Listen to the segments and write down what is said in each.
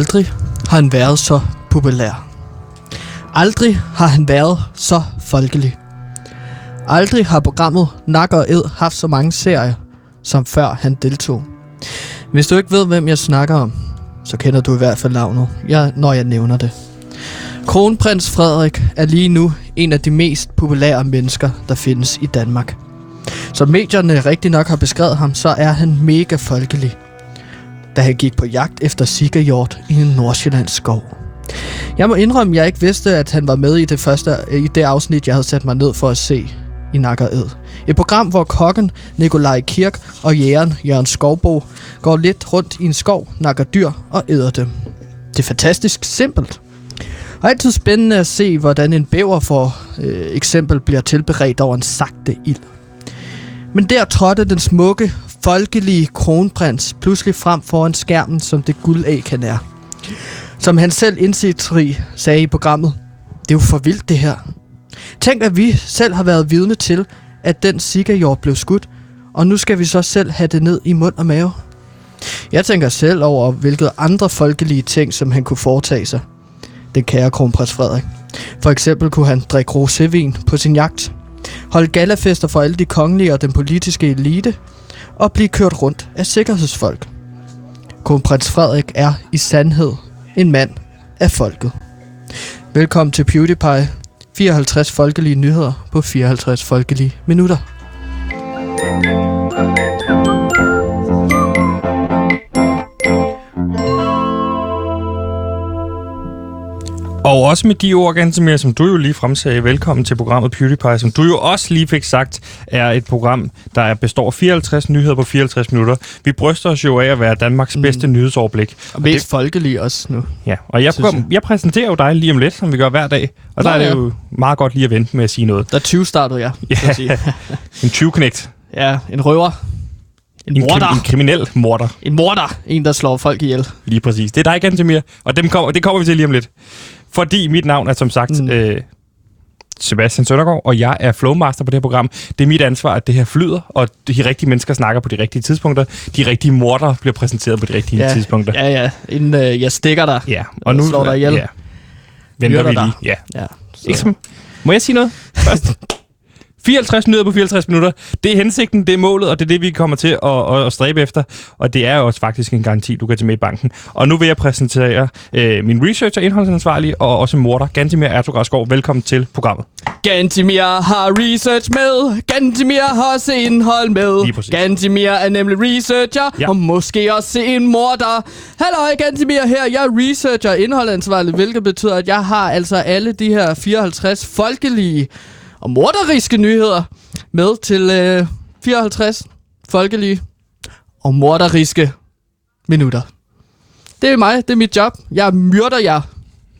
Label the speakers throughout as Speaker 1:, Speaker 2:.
Speaker 1: Aldrig har han været så populær. Aldrig har han været så folkelig. Aldrig har programmet Nak og Ed haft så mange serier, som før han deltog. Hvis du ikke ved, hvem jeg snakker om, så kender du i hvert fald navnet, jeg, når jeg nævner det. Kronprins Frederik er lige nu en af de mest populære mennesker, der findes i Danmark. Som medierne rigtig nok har beskrevet ham, så er han mega folkelig. Da han gik på jagt efter sikkerhjort i en nordsjællandsk skov. Jeg må indrømme, at jeg ikke vidste, at han var med i det første i det afsnit, jeg havde sat mig ned for at se i Nakkered. Et program, hvor kokken Nikolaj Kirk og jægeren Jørgen Skovbo går lidt rundt i en skov, nakker dyr og æder dem. Det er fantastisk simpelt. Og altid spændende at se, hvordan en bæver for øh, eksempel bliver tilberedt over en sagte ild. Men der trådte den smukke, folkelige kronprins pludselig frem foran skærmen, som det guldæg han er. Som han selv indsigtsrig sagde i programmet, det er jo for vildt det her. Tænk, at vi selv har været vidne til, at den sikkerjord blev skudt, og nu skal vi så selv have det ned i mund og mave. Jeg tænker selv over, hvilke andre folkelige ting, som han kunne foretage sig. Den kære kronprins Frederik. For eksempel kunne han drikke rosévin på sin jagt, holde galafester for alle de kongelige og den politiske elite, og blive kørt rundt af sikkerhedsfolk. Kronprins Frederik er i sandhed en mand af folket. Velkommen til PewDiePie. 54 folkelige nyheder på 54 folkelige minutter.
Speaker 2: Og også med de ord, Gantemir, som du jo lige fremsagde, velkommen til programmet PewDiePie, som du jo også lige fik sagt, er et program, der består af 54 nyheder på 54 minutter. Vi bryster os jo af at være Danmarks mm. bedste nyhedsoverblik.
Speaker 1: Og mest det... folkelige også nu.
Speaker 2: Ja, og jeg, jeg. jeg præsenterer jo dig lige om lidt, som vi gør hver dag. Og Nå, der er det jo meget godt lige at vente med at sige noget.
Speaker 1: Der er 20 startede jeg.
Speaker 2: Ja, en 20-knægt.
Speaker 1: Ja, en røver.
Speaker 2: En, en, krim, en kriminel morder.
Speaker 1: En morder. En, der slår folk ihjel.
Speaker 2: Lige præcis. Det er dig, Gantemir. Og dem kommer, det kommer vi til lige om lidt. Fordi mit navn er som sagt mm. øh, Sebastian Søndergaard, og jeg er flowmaster på det her program. Det er mit ansvar, at det her flyder, og de rigtige mennesker snakker på de rigtige tidspunkter. De rigtige morder bliver præsenteret på de rigtige
Speaker 1: ja,
Speaker 2: tidspunkter.
Speaker 1: Ja, ja. Inden øh, jeg stikker dig.
Speaker 2: Ja.
Speaker 1: Og nu slår dig ihjel. Ja.
Speaker 2: Venter vi lige. Ja. ja så. Ikke som, må jeg sige noget først? 54 nyheder på 54 minutter. Det er hensigten, det er målet, og det er det, vi kommer til at, at, at stræbe efter. Og det er også faktisk en garanti, du kan tage med i banken. Og nu vil jeg præsentere øh, min researcher, indholdsansvarlig og også morter, Gantimir Ertugradskov. Velkommen til programmet.
Speaker 1: Gantimir har research med. Gantimir har også indhold med. Gantimir er nemlig researcher, ja. og måske også en morter. Hallo, Gantimir her. Jeg er researcher indholdsansvarlig, hvilket betyder, at jeg har altså alle de her 54 folkelige og morderiske nyheder med til øh, 54 folkelige og morderiske minutter. Det er mig, det er mit job. Jeg myrder jer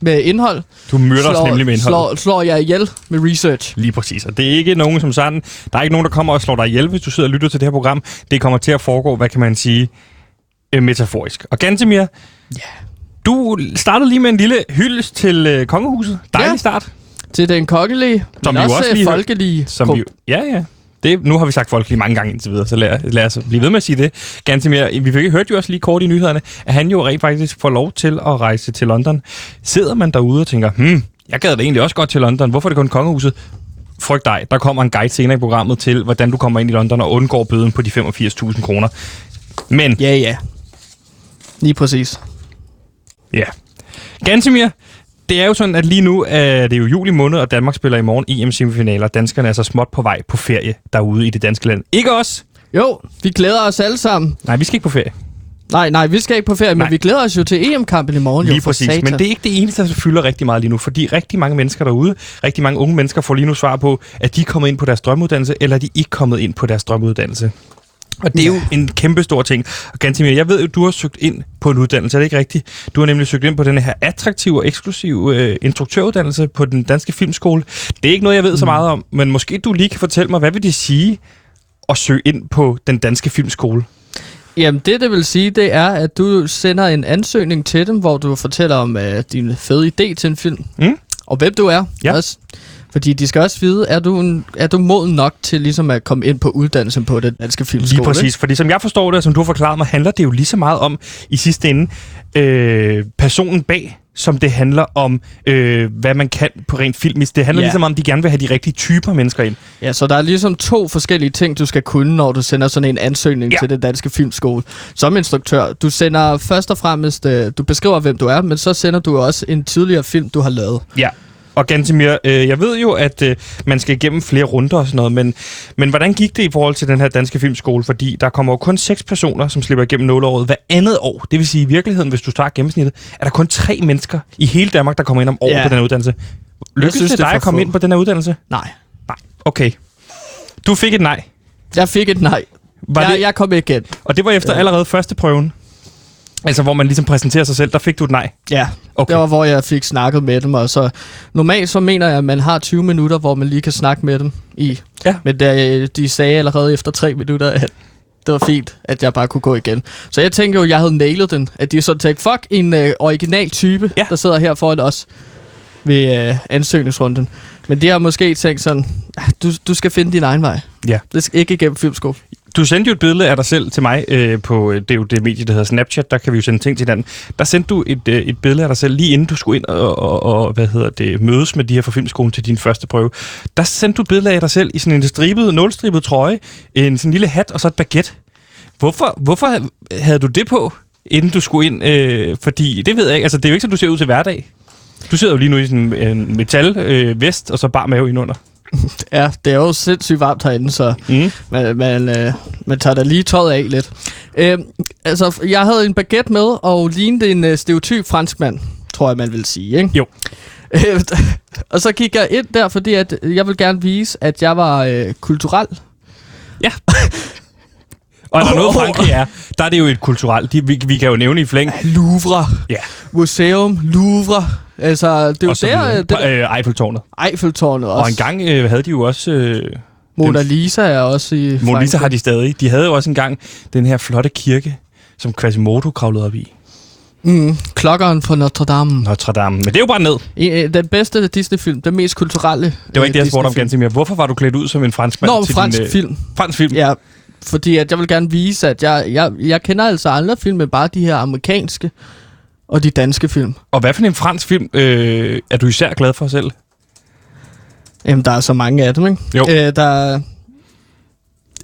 Speaker 1: med indhold.
Speaker 2: Du myrder slår, os nemlig med indhold.
Speaker 1: Slår, slår jeg ihjel med research.
Speaker 2: Lige præcis. Og det er ikke nogen som sådan. Der er ikke nogen, der kommer og slår dig ihjel, hvis du sidder og lytter til det her program. Det kommer til at foregå, hvad kan man sige, øh, metaforisk. Og Gantemir, yeah. du startede lige med en lille hyldest til øh, kongehuset. Dejlig ja. start.
Speaker 1: Til den kongelige,
Speaker 2: som
Speaker 1: men
Speaker 2: også,
Speaker 1: også lige folkelige.
Speaker 2: Som vi, ja, ja. Det, nu har vi sagt folkelige mange gange indtil videre, så lad, lad os blive ved med at sige det. Ganske mere. Vi fik, hørte jo også lige kort i nyhederne, at han jo rent faktisk får lov til at rejse til London. Sidder man derude og tænker, hmm, jeg gad da egentlig også godt til London. Hvorfor er det kun kongehuset? Frygt dig, der kommer en guide senere i programmet til, hvordan du kommer ind i London og undgår bøden på de 85.000 kroner. Men...
Speaker 1: Ja, ja. Lige præcis.
Speaker 2: Ja. Gansimir, det er jo sådan, at lige nu er det jo juli måned, og Danmark spiller i morgen EM-semifinaler. Danskerne er så småt på vej på ferie derude i det danske land. Ikke os!
Speaker 1: Jo, vi glæder os alle sammen.
Speaker 2: Nej, vi skal ikke på ferie.
Speaker 1: Nej, nej, vi skal ikke på ferie, nej. men vi glæder os jo til EM-kampen i morgen.
Speaker 2: Lige jo, præcis, satan. men det er ikke det eneste, der fylder rigtig meget lige nu, fordi rigtig mange mennesker derude, rigtig mange unge mennesker får lige nu svar på, at de er kommet ind på deres drømmeuddannelse, eller de er ikke kommet ind på deres drømmeuddannelse. Og det er jo en kæmpe stor ting. Og Gantimir, jeg ved jo, du har søgt ind på en uddannelse, er det ikke rigtigt? Du har nemlig søgt ind på den her attraktive og eksklusive øh, instruktøruddannelse på den danske filmskole. Det er ikke noget, jeg ved så mm. meget om, men måske du lige kan fortælle mig, hvad vil det sige at søge ind på den danske filmskole?
Speaker 1: Jamen, det det vil sige, det er, at du sender en ansøgning til dem, hvor du fortæller om uh, din fede idé til en film. Mm. Og hvem du er. Ja. Også. Fordi de skal også vide, er du, en, er du moden nok til ligesom at komme ind på uddannelsen på den danske filmskole?
Speaker 2: Lige præcis, fordi som jeg forstår det, og som du har forklaret mig, handler det jo lige så meget om i sidste ende øh, personen bag som det handler om, øh, hvad man kan på rent filmisk. Det handler ja. ligesom om, de gerne vil have de rigtige typer mennesker ind.
Speaker 1: Ja, så der er ligesom to forskellige ting, du skal kunne, når du sender sådan en ansøgning ja. til den danske filmskole. Som instruktør, du sender først og fremmest, øh, du beskriver, hvem du er, men så sender du også en tidligere film, du har lavet.
Speaker 2: Ja. Og Gantemir, øh, jeg ved jo, at øh, man skal igennem flere runder og sådan noget, men, men hvordan gik det i forhold til den her danske filmskole? Fordi der kommer jo kun seks personer, som slipper igennem nåleåret hver andet år. Det vil sige, i virkeligheden, hvis du starter gennemsnittet, er der kun tre mennesker i hele Danmark, der kommer ind om året ja. på den her uddannelse. Lykkedes synes, det dig at komme få. ind på den her uddannelse?
Speaker 1: Nej.
Speaker 2: Nej, okay. Du fik et nej.
Speaker 1: Jeg fik et nej. Var jeg, det... jeg kom igen.
Speaker 2: Og det var efter ja. allerede første prøven? Altså, hvor man ligesom præsenterer sig selv, der fik du et nej?
Speaker 1: Ja, okay. det var, hvor jeg fik snakket med dem. Og så, normalt så mener jeg, at man har 20 minutter, hvor man lige kan snakke med dem i. Ja. Men der, de sagde allerede efter 3 minutter, at det var fint, at jeg bare kunne gå igen. Så jeg tænkte jo, at jeg havde nailet den. At de sådan tænkte, fuck en øh, original type, ja. der sidder her foran os ved øh, ansøgningsrunden. Men de har måske tænkt sådan, ah, du, du skal finde din egen vej. Ja. Det skal ikke igennem filmskole.
Speaker 2: Du sendte jo et billede af dig selv til mig øh, på, øh, det er jo det medie, der hedder Snapchat, der kan vi jo sende ting til den. Der sendte du et, øh, et billede af dig selv, lige inden du skulle ind og, og, og hvad hedder det, mødes med de her fra filmskolen til din første prøve. Der sendte du et billede af dig selv i sådan en stribet, nulstribet trøje, en sådan en lille hat og så et baguette. Hvorfor, hvorfor havde du det på, inden du skulle ind? Øh, fordi det ved jeg ikke, altså det er jo ikke, som du ser ud til hverdag. Du sidder jo lige nu i sådan en øh, metal øh, vest, og så bare mave indunder.
Speaker 1: Ja, det er jo sindssygt varmt herinde, så mm. man, man, øh, man tager da lige tøjet af lidt. Øh, altså, jeg havde en baguette med, og lignede en øh, stereotyp franskmand, tror jeg, man vil sige, ikke?
Speaker 2: Jo.
Speaker 1: Øh, og så gik jeg ind der, fordi at jeg vil gerne vise, at jeg var øh, kulturel.
Speaker 2: Ja. Og er der noget Frankrig er, der er det jo et kulturelt. De, vi, vi kan jo nævne i flæng.
Speaker 1: Louvre.
Speaker 2: Ja.
Speaker 1: Museum, Louvre. Altså, det er jo der...
Speaker 2: Det, øh, Eiffeltårnet.
Speaker 1: Eiffeltårnet også.
Speaker 2: Og engang øh, havde de jo også... Øh,
Speaker 1: Mona Lisa er også i
Speaker 2: Mona Lisa har de stadig. De havde jo også engang den her flotte kirke, som Quasimodo kravlede op i.
Speaker 1: Mm, klokkeren fra Notre Dame.
Speaker 2: Notre Dame. Men det er jo bare ned.
Speaker 1: I, øh, den bedste Disney-film, den mest kulturelle
Speaker 2: Det var ikke det, jeg spurgte om ganske mere. Hvorfor var du klædt ud som en fransk mand
Speaker 1: Nå, til fransk din, øh, film.
Speaker 2: Fransk film?
Speaker 1: Ja, fordi at jeg vil gerne vise, at jeg, jeg, jeg kender altså andre film, men bare de her amerikanske og de danske film.
Speaker 2: Og hvad for en fransk film øh, er du især glad for selv?
Speaker 1: Jamen, der er så mange af dem, ikke?
Speaker 2: Jo.
Speaker 1: Øh, der er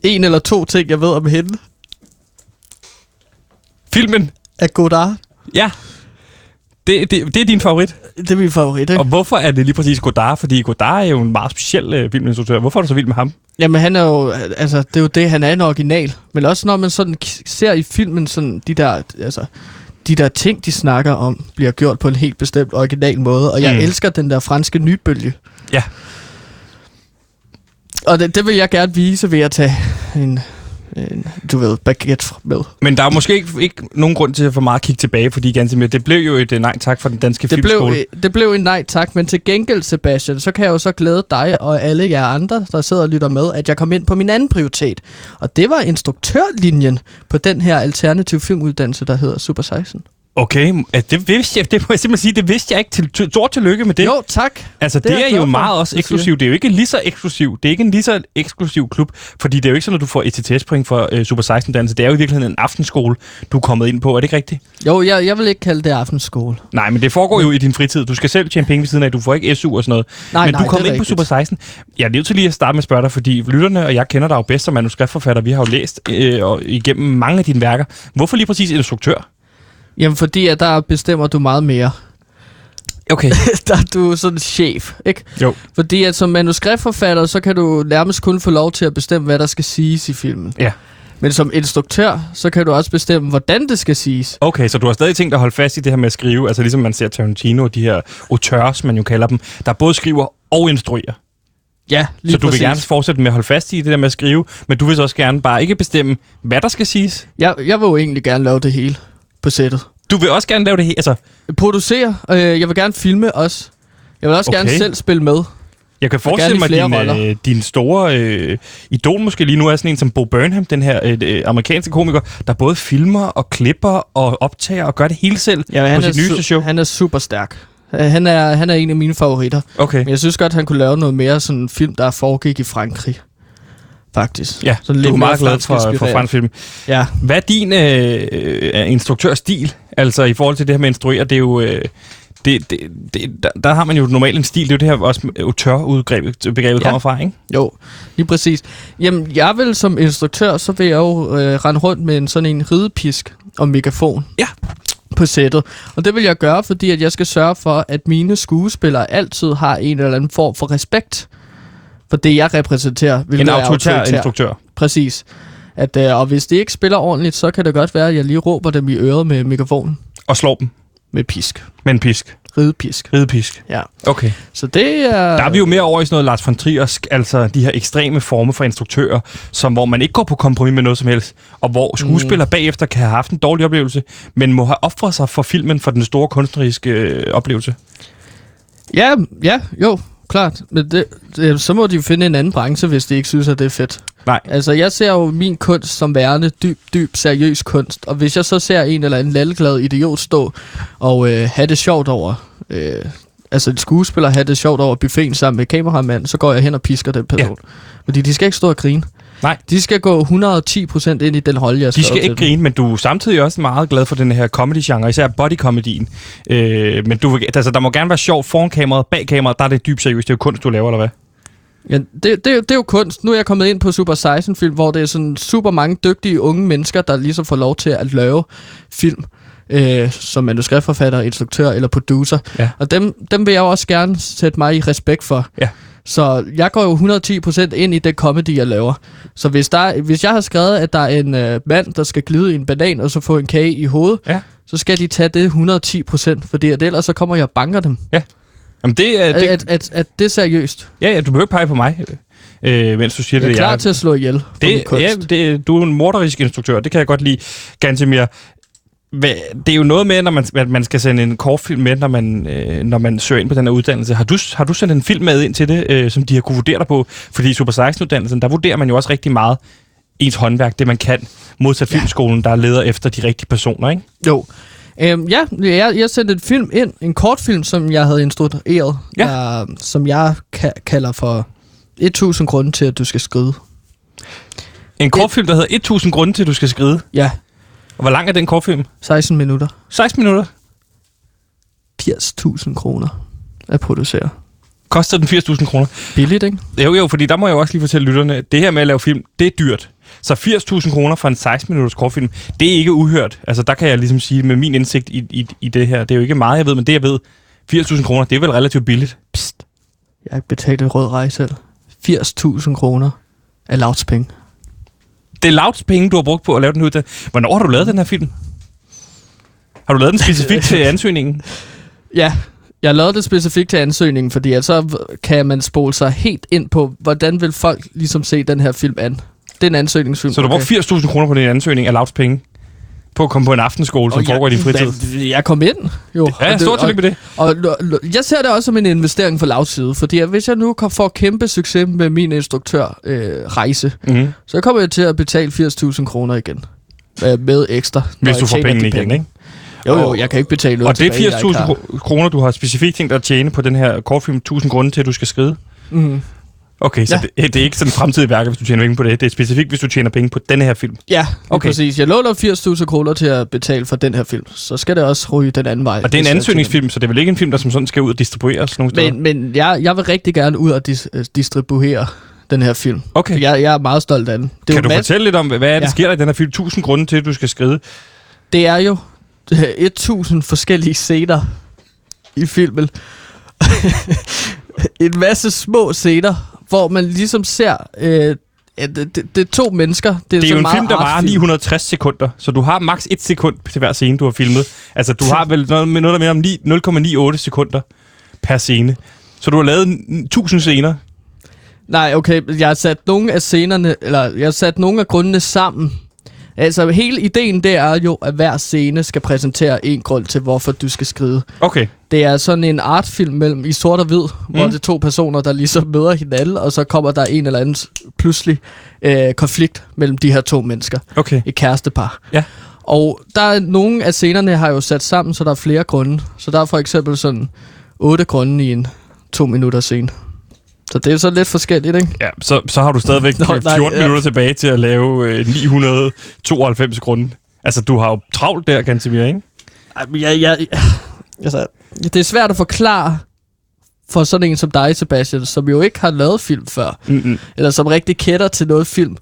Speaker 1: en eller to ting, jeg ved om hende.
Speaker 2: Filmen?
Speaker 1: Af Godard.
Speaker 2: Ja. Det, det, det er din favorit?
Speaker 1: Det er min favorit, ikke?
Speaker 2: Og hvorfor er det lige præcis Godard? Fordi Godard er jo en meget speciel øh, filminstruktør. Hvorfor er du så vild med ham?
Speaker 1: Jamen, han er jo... Altså, det er jo det, han er en original. Men også når man sådan ser i filmen sådan de der... Altså, de der ting, de snakker om, bliver gjort på en helt bestemt original måde. Og jeg mm. elsker den der franske nybølge.
Speaker 2: Ja.
Speaker 1: Og det, det vil jeg gerne vise ved at tage en en, du ved, baguette med.
Speaker 2: Men der er måske ikke, ikke nogen grund til at for meget kigge tilbage, fordi ganske mere, det blev jo et uh, nej tak for den danske det filmskole.
Speaker 1: Blev, det blev en nej tak, men til gengæld, Sebastian, så kan jeg jo så glæde dig og alle jer andre, der sidder og lytter med, at jeg kom ind på min anden prioritet. Og det var instruktørlinjen på den her alternative filmuddannelse, der hedder Super 16.
Speaker 2: Okay, det vidste jeg, det må jeg simpelthen sige, det vidste jeg ikke. Til, stort tillykke med det.
Speaker 1: Jo, tak.
Speaker 2: Altså, det, det er, er jo meget også eksklusivt. Det er jo ikke lige så eksklusivt. Det er ikke en lige så eksklusiv klub, fordi det er jo ikke sådan, at du får ETTS-point for uh, Super 16-dannelse. Det er jo i virkeligheden en aftenskole, du er kommet ind på. Er det ikke rigtigt?
Speaker 1: Jo, jeg, jeg vil ikke kalde det aftenskole.
Speaker 2: Nej, men det foregår jo i din fritid. Du skal selv tjene penge ved siden af. Du får ikke SU og sådan noget.
Speaker 1: Nej,
Speaker 2: men
Speaker 1: nej,
Speaker 2: du er kommet ind rigtigt. på Super 16. Jeg er nødt til lige at starte med at spørge dig, fordi lytterne og jeg kender dig jo bedst som manuskriptforfatter. Vi har jo læst øh, og igennem mange af dine værker. Hvorfor lige præcis instruktør?
Speaker 1: Jamen, fordi at der bestemmer du meget mere.
Speaker 2: Okay.
Speaker 1: der er du sådan chef, ikke?
Speaker 2: Jo.
Speaker 1: Fordi at som manuskriptforfatter, så kan du nærmest kun få lov til at bestemme, hvad der skal siges i filmen.
Speaker 2: Ja.
Speaker 1: Men som instruktør, så kan du også bestemme, hvordan det skal siges.
Speaker 2: Okay, så du har stadig tænkt at holde fast i det her med at skrive, altså ligesom man ser Tarantino, de her auteurs, man jo kalder dem, der både skriver og instruerer.
Speaker 1: Ja, lige
Speaker 2: Så du
Speaker 1: præcis.
Speaker 2: vil gerne fortsætte med at holde fast i det der med at skrive, men du vil så også gerne bare ikke bestemme, hvad der skal siges?
Speaker 1: Jeg, jeg vil jo egentlig gerne lave det hele på sættet.
Speaker 2: Du vil også gerne lave det hele? Altså...
Speaker 1: Producere, øh, jeg vil gerne filme også. Jeg vil også okay. gerne selv spille med.
Speaker 2: Jeg kan forestille mig, at din, øh, din store øh, idol måske lige nu er sådan en som Bo Burnham, den her øh, øh, amerikanske komiker, der både filmer og klipper og optager og gør det hele selv
Speaker 1: ja,
Speaker 2: på
Speaker 1: han
Speaker 2: sit
Speaker 1: er
Speaker 2: nyeste show.
Speaker 1: Han er super stærk. Han er, han er en af mine favoritter.
Speaker 2: Okay.
Speaker 1: Men jeg synes godt, han kunne lave noget mere sådan en film, der foregik i Frankrig. Faktisk.
Speaker 2: Ja,
Speaker 1: Sådan
Speaker 2: du er meget glad for, for fransk film.
Speaker 1: Ja.
Speaker 2: Hvad er din øh, øh, instruktørstil? Altså i forhold til det her med at instruere, det er jo... Øh, det, det, det, der, der har man jo normalt en stil, det er jo det her også autør-begrebet begrebet
Speaker 1: Ja.
Speaker 2: kommer fra, ikke?
Speaker 1: Jo, lige præcis. Jamen, jeg vil som instruktør, så vil jeg jo øh, rende rundt med en sådan en ridepisk og megafon.
Speaker 2: Ja.
Speaker 1: På sættet. Og det vil jeg gøre, fordi at jeg skal sørge for, at mine skuespillere altid har en eller anden form for respekt for det, jeg repræsenterer.
Speaker 2: En
Speaker 1: er
Speaker 2: autoritær instruktør.
Speaker 1: Præcis. At, øh, og hvis de ikke spiller ordentligt, så kan det godt være, at jeg lige råber dem i øret med megafonen.
Speaker 2: Og slår dem
Speaker 1: Med pisk.
Speaker 2: med en pisk.
Speaker 1: Ridepisk.
Speaker 2: Ridepisk.
Speaker 1: Ja.
Speaker 2: Okay.
Speaker 1: Så det er...
Speaker 2: Der er vi jo mere over i sådan noget Lars von Triersk, altså de her ekstreme former for instruktører, som hvor man ikke går på kompromis med noget som helst, og hvor skuespillere mm. bagefter kan have haft en dårlig oplevelse, men må have offret sig for filmen for den store kunstneriske øh, oplevelse.
Speaker 1: Ja, ja, jo, klart. Men det, det, så må de jo finde en anden branche, hvis de ikke synes, at det er fedt.
Speaker 2: Nej.
Speaker 1: Altså, jeg ser jo min kunst som værende dyb, dyb, seriøs kunst. Og hvis jeg så ser en eller anden lalleglad idiot stå og øh, have det sjovt over... Øh, altså, en skuespiller have det sjovt over buffeten sammen med kameramand, så går jeg hen og pisker den person. Ja. Fordi de skal ikke stå og grine.
Speaker 2: Nej.
Speaker 1: De skal gå 110% ind i den rolle, jeg
Speaker 2: De skal ikke grine, men du er samtidig også meget glad for den her comedy-genre, især body-comedien. Øh, men du, altså, der må gerne være sjovt foran kameraet, bag kameraet, der er det dybt seriøst. Det er jo kunst, du laver, eller hvad?
Speaker 1: Ja, det, det, det er jo kunst. Nu er jeg kommet ind på Super 16 film, hvor det er sådan super mange dygtige unge mennesker, der ligesom får lov til at lave film øh, som manuskriptforfatter, instruktør eller producer.
Speaker 2: Ja.
Speaker 1: Og dem, dem vil jeg også gerne sætte mig i respekt for.
Speaker 2: Ja.
Speaker 1: Så jeg går jo 110% ind i det comedy, jeg laver. Så hvis, der, hvis jeg har skrevet, at der er en øh, mand, der skal glide i en banan og så få en kage i hovedet,
Speaker 2: Ja.
Speaker 1: så skal de tage det 110%, fordi at ellers så kommer jeg og banker dem.
Speaker 2: Jamen, det, er- det,
Speaker 1: at, at, at det er seriøst.
Speaker 2: ja, ja, du behøver ikke pege på mig, øh, mens du siger
Speaker 1: Jeg
Speaker 2: det.
Speaker 1: er klar til at slå ihjel
Speaker 2: Det, ja, det, du er en morderisk instruktør, det kan jeg godt lide. Gantemir, det er jo noget med, når man, at man skal sende en kortfilm med, når man, øh, når man søger ind på den her uddannelse. Har du, har du sendt en film med ind til det, øh, som de har kunne vurdere dig på? Fordi i Super 16-uddannelsen, der vurderer man jo også rigtig meget ens håndværk, det man kan, modsat
Speaker 1: Ja.
Speaker 2: filmskolen, der leder efter de rigtige personer, ikke?
Speaker 1: Jo. Øhm, ja, jeg, jeg sendte en film ind, en kortfilm, som jeg havde instrueret,
Speaker 2: Ja.
Speaker 1: der, som jeg ka- kalder for 1000 grunde til, at du skal skride.
Speaker 2: En kortfilm, der hedder 1000 grunde til, at du skal skride.
Speaker 1: Ja,
Speaker 2: Og hvor lang er den kortfilm?
Speaker 1: 16 minutter.
Speaker 2: 16 minutter.
Speaker 1: 80.000 kroner at producere.
Speaker 2: Koster den 80.000 kroner?
Speaker 1: Billigt, ikke?
Speaker 2: Jo, jo, fordi der må jeg jo også lige fortælle lytterne, det her med at lave film, det er dyrt. Så 80.000 kroner for en 16-minutters kortfilm, det er ikke uhørt. Altså, der kan jeg ligesom sige, med min indsigt i, i, i det her, det er jo ikke meget, jeg ved, men det jeg ved, 80.000 kroner, det er vel relativt billigt.
Speaker 1: Psst. Jeg har ikke betalt en rød rejse selv. 80.000 kroner af lavts penge.
Speaker 2: Det er lavt penge, du har brugt på at lave den ud. Hvornår har du lavet den her film? Har du lavet den specifikt til ansøgningen?
Speaker 1: Ja, jeg lavede det specifikt til ansøgningen, fordi at så kan man spole sig helt ind på, hvordan vil folk ligesom se den her film an. Det er en ansøgningsfilm.
Speaker 2: Så du har brugt 80.000 kroner på din ansøgning af lavt penge? På at komme på en aftenskole, som
Speaker 1: Og
Speaker 2: foregår i din fritid?
Speaker 1: Jeg, jeg kom ind, jo.
Speaker 2: Ja,
Speaker 1: Og
Speaker 2: stort tillykke med det.
Speaker 1: Og, og, og jeg ser det også som en investering for lavt side, fordi hvis jeg nu kan få kæmpe succes med min instruktør øh, rejse,
Speaker 2: Mm-hmm.
Speaker 1: så kommer jeg til at betale 80.000 kroner igen. Øh, med ekstra.
Speaker 2: Hvis
Speaker 1: jeg
Speaker 2: du får pengene igen,
Speaker 1: penge.
Speaker 2: ikke?
Speaker 1: Jo, jo, jeg kan ikke betale noget
Speaker 2: Og det er
Speaker 1: tilbage, jeg ikke
Speaker 2: 80.000
Speaker 1: har.
Speaker 2: kro- kroner, du har specifikt tænkt at tjene på den her kortfilm. 1000 grunde til, at du skal skride.
Speaker 1: Mhm.
Speaker 2: Okay, så
Speaker 1: Ja.
Speaker 2: det, det er ikke sådan fremtidige værker, hvis du tjener penge på det. Det er specifikt, hvis du tjener penge på denne her film.
Speaker 1: Ja, okay. Præcis. Jeg låner 80.000 kroner til at betale for den her film. Så skal det også ryge den anden vej.
Speaker 2: Og det er en ansøgningsfilm, så det er vel ikke en film, der som sådan skal ud og distribueres nogen steder?
Speaker 1: Men, men jeg, jeg vil rigtig gerne ud og dis- øh, distribuere den her film.
Speaker 2: Okay.
Speaker 1: Jeg, jeg er meget stolt af den. Det
Speaker 2: kan du
Speaker 1: mas-
Speaker 2: fortælle lidt om, hvad er det,
Speaker 1: Ja.
Speaker 2: sker der i den her film? 1000 grunde til, at du skal skride.
Speaker 1: Det er jo øh, 1000 forskellige scener i filmen. en masse små scener, hvor man ligesom ser... Øh, at det, det, det er to mennesker. Det er,
Speaker 2: Det er jo en film, der varer
Speaker 1: artfilm.
Speaker 2: 960 sekunder, så du har maks et sekund til hver scene, du har filmet. Altså, du har vel noget, noget der minder om 9 0,98 sekunder per scene. Så du har lavet 1000 scener.
Speaker 1: Nej, okay, jeg har sat nogle af scenerne, eller jeg har sat nogle af grundene sammen. Altså, hele ideen det er jo, at hver scene skal præsentere en grund til, hvorfor du skal skride.
Speaker 2: Okay.
Speaker 1: Det er sådan en artfilm mellem i sort og hvid, mm. hvor det er to personer, der ligesom møder hinanden, og så kommer der en eller anden pludselig øh, konflikt mellem de her to mennesker.
Speaker 2: Okay.
Speaker 1: Et kærestepar.
Speaker 2: Ja.
Speaker 1: Og der er nogle af scenerne, har jo sat sammen, så der er flere grunde. Så der er for eksempel sådan, otte grunde i en to minutter scene. Så det er så lidt forskelligt, ikke?
Speaker 2: Ja, så, så har du stadigvæk
Speaker 1: Nå,
Speaker 2: 14
Speaker 1: nej, ja.
Speaker 2: minutter tilbage til at lave øh, 992 grunde. Altså, du har jo travlt der, Gantemir, ikke?
Speaker 1: Ej, men jeg, jeg, altså, det er svært at forklare for sådan en som dig, Sebastian, som jo ikke har lavet film før,
Speaker 2: Mm-mm.
Speaker 1: eller som rigtig kætter til noget film.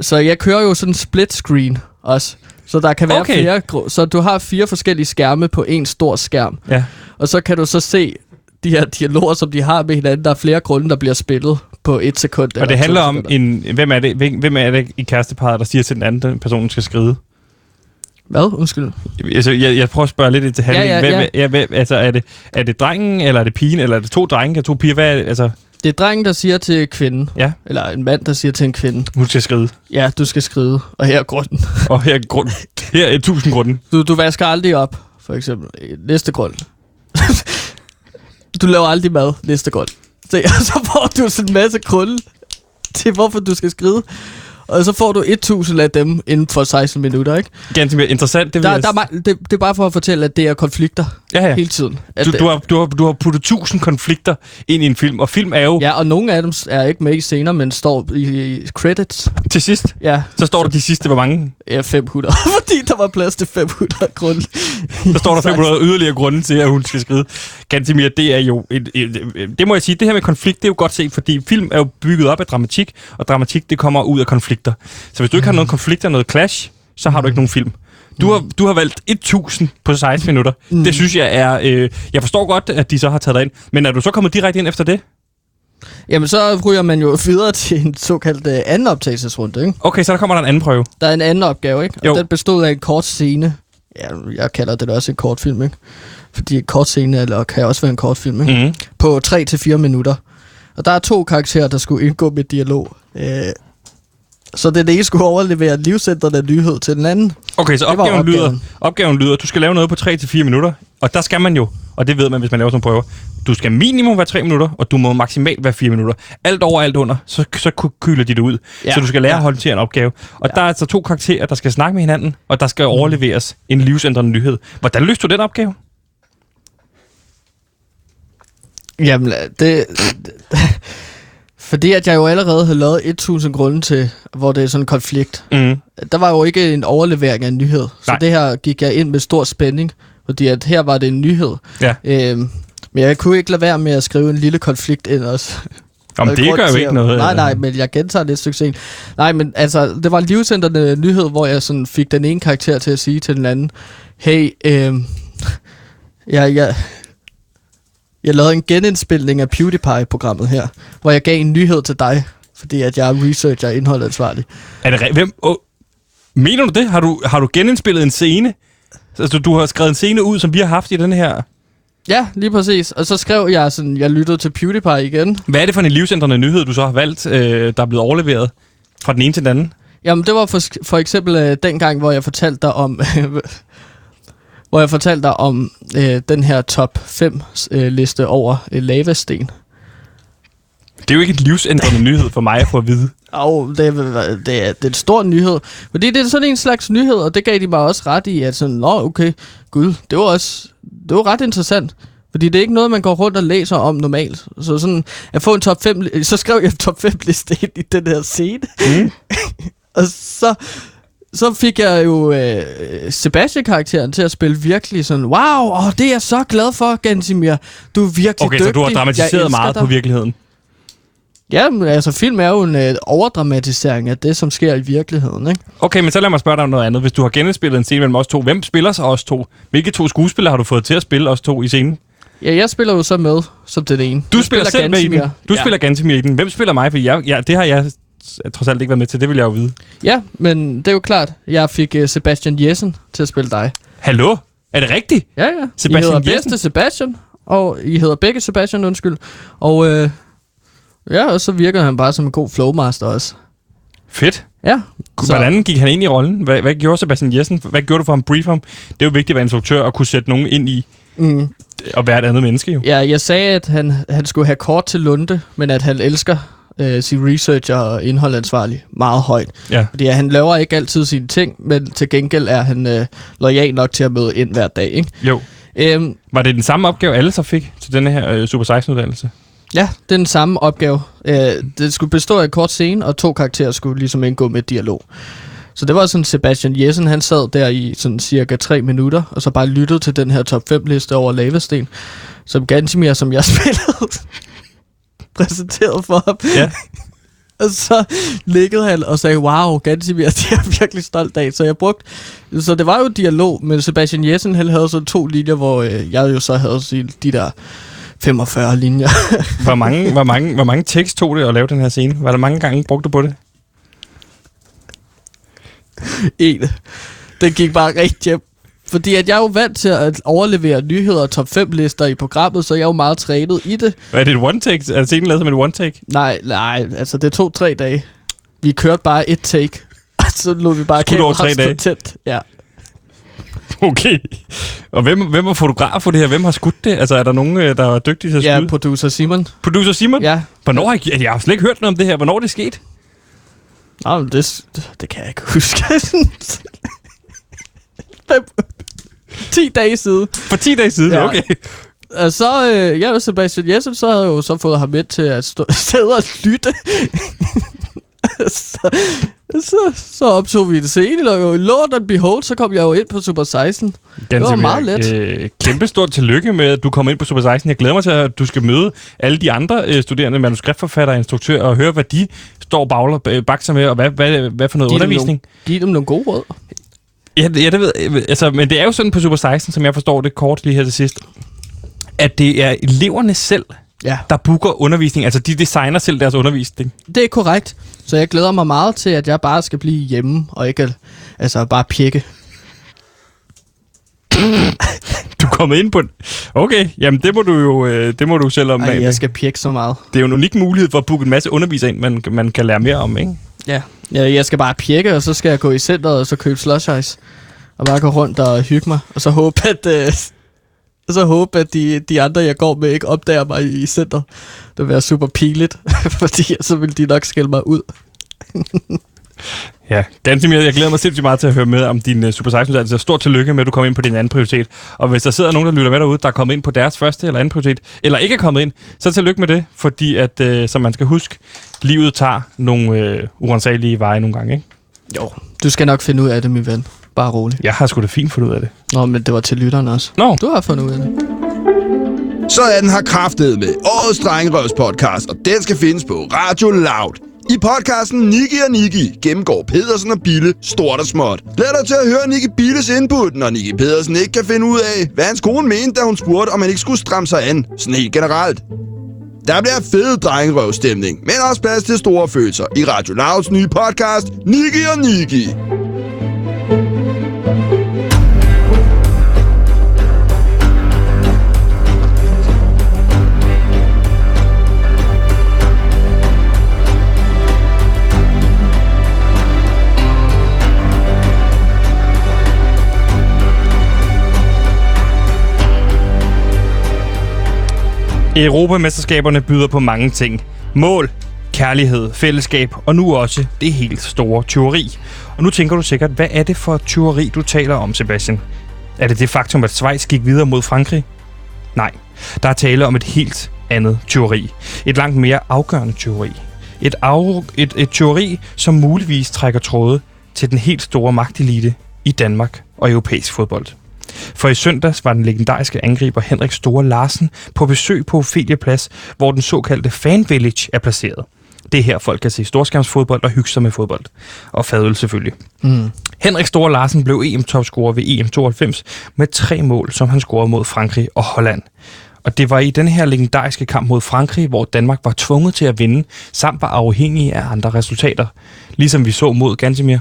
Speaker 1: Så jeg kører jo sådan en split screen også. Så der kan være
Speaker 2: Okay.
Speaker 1: flere, så du har fire forskellige skærme på en stor skærm.
Speaker 2: Ja.
Speaker 1: Og så kan du så se de her dialoger, som de har med hinanden. Der er flere grunde, der bliver spillet på et sekund.
Speaker 2: Og det handler om, en, hvem, er det, hvem, hvem er det i kæresteparret, der siger til den anden, at personen skal skride?
Speaker 1: Hvad? Undskyld.
Speaker 2: Altså, jeg, jeg prøver at spørge lidt ind til handlingen.
Speaker 1: ja,
Speaker 2: hvem,
Speaker 1: ja.
Speaker 2: ja, hvem, altså, er det, er det drengen, eller er det pigen, eller er det to drenge, eller to piger? Hvad er det? Altså,
Speaker 1: Det er drengen, der siger til kvinden,
Speaker 2: ja,
Speaker 1: eller en mand, der siger til en kvinde,
Speaker 2: hun skal skride.
Speaker 1: ja, du skal skride, og her er grunden.
Speaker 2: Og her er, grund, her er tusind grunden.
Speaker 1: Du, du vasker aldrig op, for eksempel. Næste grund. du laver aldrig mad, næste grund. Se, og så får du sådan en masse grunde til, hvorfor du skal skride. Og så får du 1000 af dem inden for 16 minutter, ikke?
Speaker 2: Ganske mere interessant. Det, vil
Speaker 1: Der, der er, det, det er bare for at fortælle, at det er konflikter
Speaker 2: ja, ja.
Speaker 1: hele tiden. At,
Speaker 2: Du, du, har, du, har, du har puttet tusind konflikter ind i en film, og film er jo ja.
Speaker 1: Og nogle af dem er ikke med i scener, men står i, i credits.
Speaker 2: til sidst.
Speaker 1: Ja,
Speaker 2: Så står der de sidste, hvor mange?
Speaker 1: ja 500. Fordi der var plads til 500 grunde.
Speaker 2: Der står der 500 yderligere grunde til, at hun skal skride. Gantimir, det er jo... Et, et, et, det må jeg sige, det her med konflikt, det er jo godt set, fordi film er jo bygget op af dramatik, og dramatik, det kommer ud af konflikter. Så hvis du ikke har noget konflikter, noget clash, så har du ikke nogen film. Du har, du har valgt 1000 på 16 minutter. Mm. Det synes jeg er... Øh, jeg forstår godt, at de så har taget dig ind. Men er du så kommet direkte ind efter det?
Speaker 1: Jamen, så ryger man jo videre til en såkaldt øh, anden optagelsesrunde, ikke?
Speaker 2: Okay, så der kommer der en anden prøve.
Speaker 1: Der er en anden opgave, ikke? Og
Speaker 2: Jo.
Speaker 1: den bestod af en kort scene. Ja, jeg kalder det også en kort film, ikke? Fordi en kort scene eller kan også være en kort film, ikke?
Speaker 2: Mm.
Speaker 1: På 3-4 minutter. Og der er to karakterer, der skulle indgå med dialog. Øh, så den ene skulle overlevere en livsændrende nyhed til den anden.
Speaker 2: Okay, så
Speaker 1: Det var
Speaker 2: opgaven, lyder,
Speaker 1: opgaven.
Speaker 2: opgaven lyder, du skal lave noget på 3-4 minutter, og der skal man jo, og det ved man, hvis man laver sådan prøver, du skal minimum være 3 minutter, og du må maksimalt være 4 minutter. Alt over, alt under, så, så kyler de det ud. Ja. Så du skal lære
Speaker 1: Ja.
Speaker 2: at håndtere en opgave. Og
Speaker 1: Ja.
Speaker 2: der er altså to karakterer, der skal snakke med hinanden, og der skal overleveres en livsændrende nyhed. Hvordan løste du den opgave?
Speaker 1: Jamen, det... fordi at jeg jo allerede havde lavet 1000 grunde til, hvor det er sådan en konflikt.
Speaker 2: Mm.
Speaker 1: Der var jo ikke en overlevering af en nyhed. Så
Speaker 2: Nej.
Speaker 1: det her gik jeg ind med stor spænding, fordi at her var det en nyhed.
Speaker 2: Ja.
Speaker 1: Øhm, men jeg kunne ikke lade være med at skrive en lille konflikt ind også.
Speaker 2: Om det gør jo ikke
Speaker 1: at-
Speaker 2: noget.
Speaker 1: Nej, nej, men jeg gentager lidt stykke sen. Nej, men altså, det var en livsændrende nyhed, hvor jeg sådan fik den ene karakter til at sige til den anden, hey, øhm, jeg, jeg, jeg lavede en genindspilning af PewDiePie-programmet her, hvor jeg gav en nyhed til dig, fordi at jeg er researcher og indholdansvarlig.
Speaker 2: Er det re- Hvem? Oh. Mener du det? Har du, har du genindspillet en scene? Altså, du har skrevet en scene ud, som vi har haft i den her...
Speaker 1: Ja, lige præcis. Og så skrev jeg sådan, jeg lyttede til PewDiePie igen.
Speaker 2: Hvad er det for en livsændrende nyhed, du så har valgt, øh, der er blevet overleveret fra den ene til den anden?
Speaker 1: Jamen, det var for, for eksempel øh, den gang, hvor jeg fortalte dig om... hvor jeg fortalte dig om øh, den her top 5 øh, liste over øh, lavasten.
Speaker 2: Det er jo ikke en livsændrende nyhed for mig at få at vide.
Speaker 1: Og det, er- det, er, det er en stor nyhed. Fordi det er sådan en slags nyhed, og det gav de mig også ret i, at sådan, nå okay, gud, det var også, det var ret interessant. Fordi det er ikke noget, man går rundt og læser om normalt. Så sådan, at få en top 5, så skrev jeg en top 5 liste ind i den her scene.
Speaker 2: Mm.
Speaker 1: Og så, så fik jeg jo øh, Sebastian-karakteren til at spille virkelig sådan, wow, åh, det er jeg så glad for, Gansimir. Du er virkelig
Speaker 2: Okay,
Speaker 1: dygtig.
Speaker 2: så du har dramatiseret meget
Speaker 1: dig."
Speaker 2: på virkeligheden.
Speaker 1: Ja, men altså film er jo en øh, overdramatisering af det, som sker i virkeligheden, ikke?
Speaker 2: Okay, men så lad mig spørge dig om noget andet. Hvis du har genindspillet en scene mellem os to, hvem spiller så os to? Hvilke to skuespillere har du fået til at spille os to i scenen?
Speaker 1: Ja, jeg spiller jo så med som den ene.
Speaker 2: Du
Speaker 1: Jeg
Speaker 2: spiller, selv med i den. Du
Speaker 1: ja.
Speaker 2: spiller Gantemir i den. Hvem spiller mig? For jeg, jeg, det har jeg trods alt ikke været med til. Det vil jeg jo vide.
Speaker 1: Ja, men det er jo klart. Jeg fik uh, Sebastian Jessen til at spille dig.
Speaker 2: Hallo? Er det rigtigt?
Speaker 1: Ja, ja.
Speaker 2: Sebastian
Speaker 1: I hedder
Speaker 2: Jessen?
Speaker 1: bedste Sebastian, og I hedder begge Sebastian, undskyld. Og øh, ja, og så virker han bare som en god flowmaster også.
Speaker 2: Fedt.
Speaker 1: Ja.
Speaker 2: Så. Hvordan gik han ind i rollen? Hvad, hvad gjorde Sebastian Jessen? Hvad gjorde du for ham brief ham? Det er jo vigtigt at være instruktør og kunne sætte nogen ind i
Speaker 1: Mm,
Speaker 2: at være et andet menneske jo.
Speaker 1: ja, jeg sagde, at han, han skulle have kort til Lunde, men at han elsker øh, sin researcher og indholdansvarlig meget højt.
Speaker 2: Ja.
Speaker 1: Fordi han laver ikke altid sine ting, men til gengæld er han øh, lojal nok til at møde ind hver dag, ikke?
Speaker 2: Jo.
Speaker 1: Øhm,
Speaker 2: Var det den samme opgave, alle så fik til denne her øh, Super 16-uddannelse?
Speaker 1: ja, det er den samme opgave. Øh, det skulle bestå af en kort scene, og to karakterer skulle ligesom indgå med dialog. Så det var sådan, Sebastian Jessen, han sad der i sådan cirka tre minutter, og så bare lyttede til den her top 5 liste over Lavasten, som Gansimir, som jeg spillede, præsenterede for ham.
Speaker 2: Ja.
Speaker 1: Og så liggede han og sagde, wow, Gansimir, det er jeg virkelig stolt af. Så jeg brugte, så det var jo dialog, men Sebastian Jessen, han havde så to linjer, hvor øh, jeg jo så havde de der 45 linjer.
Speaker 2: Hvor mange, hvor mange, hvor mange tekst tog det at lave den her scene? Var der mange gange, brugte på det?
Speaker 1: en. Den gik bare rigtig hjem. Fordi at jeg er jo vant til at overlevere nyheder og top 5 lister i programmet, så jeg er jo meget trænet i det.
Speaker 2: Er det et one-take? Er scenen lavet som et one-take?
Speaker 1: Nej, nej, altså det tog tre dage. Vi kørte bare et take, og så lå vi bare
Speaker 2: Skulle det over tre
Speaker 1: kameraet stå
Speaker 2: dage?
Speaker 1: Tæt. Ja.
Speaker 2: Okay. Og hvem, hvem var fotograf for det her? Hvem har skudt det? Altså, er der nogen, øh, der er dygtige til at
Speaker 1: ja,
Speaker 2: skyde?
Speaker 1: producer Simon.
Speaker 2: Producer Simon?
Speaker 1: Ja.
Speaker 2: Hvornår har I, jeg har slet ikke hørt noget om det her. Hvornår er det sket?
Speaker 1: Men det, det kan jeg ikke huske. Fem, 10 dage siden.
Speaker 2: For 10 dage siden,
Speaker 1: Ja.
Speaker 2: okay.
Speaker 1: Og så, øh, jeg og Sebastian Jessen, så havde jeg jo så fået ham med til at stå, sidde og lytte. så, så, så optog vi en scene, og jo Lord and Behold, så kom jeg jo ind på Super 16.
Speaker 2: Ganske
Speaker 1: var meget
Speaker 2: let. Øh, kæmpe stort tillykke med, at du kom ind på Super 16. Jeg glæder mig til, at du skal møde alle de andre øh, studerende, manuskriptforfattere og instruktører, og høre, hvad de står og bagler, øh, bakser med, og hvad, hvad, hvad for noget
Speaker 1: dem
Speaker 2: undervisning.
Speaker 1: Giv dem nogle gode råd.
Speaker 2: Ja, ja, det ved jeg. Altså, men det er jo sådan på Super 16, som jeg forstår det kort lige her til sidst, at det er eleverne selv,
Speaker 1: Ja,
Speaker 2: der booker undervisning. Altså, de designer selv deres undervisning.
Speaker 1: det er korrekt. Så jeg glæder mig meget til, at jeg bare skal blive hjemme, og ikke altså bare pjekke.
Speaker 2: Du er kommet ind på den. Okay, jamen det må du jo øh, det må du selv om.
Speaker 1: Ej, jeg skal pjekke så meget.
Speaker 2: Det er jo en unik mulighed for at booke en masse undervisere ind, man, man kan lære mere om, ikke?
Speaker 1: Ja ja, jeg skal bare pjekke, og så skal jeg gå i centret, og så købe slush ice. Og bare gå rundt og hygge mig. Og så håbe, at, øh, så håbe, at de, de andre, jeg går med, ikke opdager mig i, centret. Det vil være super piligt, fordi så vil de nok skælde mig ud.
Speaker 2: Ja, Gansimir, jeg glæder mig sindssygt meget til at høre med om din uh, Super 16-uddannelse. Stort tillykke med, at du kom ind på din anden prioritet. Og hvis der sidder nogen, der lytter med derude, der er kommet ind på deres første eller anden prioritet, eller ikke er kommet ind, så tillykke med det, fordi at, uh, som man skal huske, livet tager nogle uh, urensagelige veje nogle gange, ikke?
Speaker 1: Jo. Du skal nok finde ud af det, min ven. Bare rolig.
Speaker 2: Jeg har sgu da fint fundet ud af det.
Speaker 1: Nå, men det var til lytterne også.
Speaker 2: Nå,
Speaker 1: Du har fundet ud af det.
Speaker 3: Så er den her kraftet med årets Drengerøvs podcast, og den skal findes på Radio Loud. I podcasten Niki og Niki gennemgår Pedersen og Bille stort og småt. Glæd dig til at høre Niki Billes input, når Niki Pedersen ikke kan finde ud af, hvad hans kone mente, da hun spurgte, om han ikke skulle stramme sig an, sådan helt generelt. Der bliver fed drengerøvstemning, men også plads til store følelser i Radio Louds nye podcast, Niki og Niki.
Speaker 2: Europamesterskaberne byder på mange ting. Mål, kærlighed, fællesskab og nu også det helt store tyveri. Og nu tænker du sikkert, hvad er det for tyveri, du taler om, Sebastian? Er det det faktum, at Schweiz gik videre mod Frankrig? Nej, der er tale om et helt andet tyveri. Et langt mere afgørende tyveri. Et, af, et, et tyveri, som muligvis trækker tråde til den helt store magtelite i Danmark og europæisk fodbold. For i søndags var den legendariske angriber Henrik Store Larsen på besøg på Ophelia Plads, hvor den såkaldte Fan Village er placeret. Det er her, folk kan se storskærmsfodbold og hygge sig med fodbold. Og fadøl selvfølgelig.
Speaker 1: Mm.
Speaker 2: Henrik Store Larsen blev EM-topscorer ved EM92 med tre mål, som han scorede mod Frankrig og Holland. Og det var i den her legendariske kamp mod Frankrig, hvor Danmark var tvunget til at vinde, samt var afhængig af andre resultater. Ligesom vi så mod Gansimir.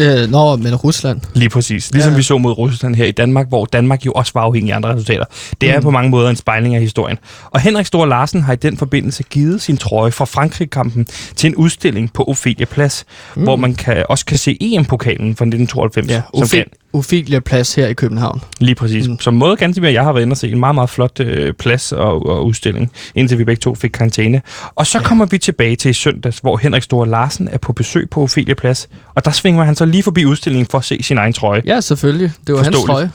Speaker 1: Øh, nå, men Rusland.
Speaker 2: Lige præcis. Ligesom
Speaker 1: Ja.
Speaker 2: vi så mod Rusland her i Danmark, hvor Danmark jo også var afhængig af andre resultater. Det er
Speaker 1: Mm.
Speaker 2: på mange måder en spejling af historien. Og Henrik Store Larsen har i den forbindelse givet sin trøje fra Frankrig-kampen til en udstilling på Ophelia Plads, mm. hvor man kan, også kan se EM-pokalen fra 1992.
Speaker 1: Ja,
Speaker 2: som
Speaker 1: Ophe-
Speaker 2: kan,
Speaker 1: Ophelia Plads her i København.
Speaker 2: Lige præcis. Mm. Som måde ganske mere, jeg har været inde og se en meget, meget flot øh, plads og, og udstilling, indtil vi begge to fik karantæne. Og så ja. kommer vi tilbage til søndags, hvor Henrik Store Larsen er på besøg på Ophelia Plads, og der svinger han så lige forbi udstillingen for at se sin egen trøje.
Speaker 1: Ja, selvfølgelig. Det var hans trøje.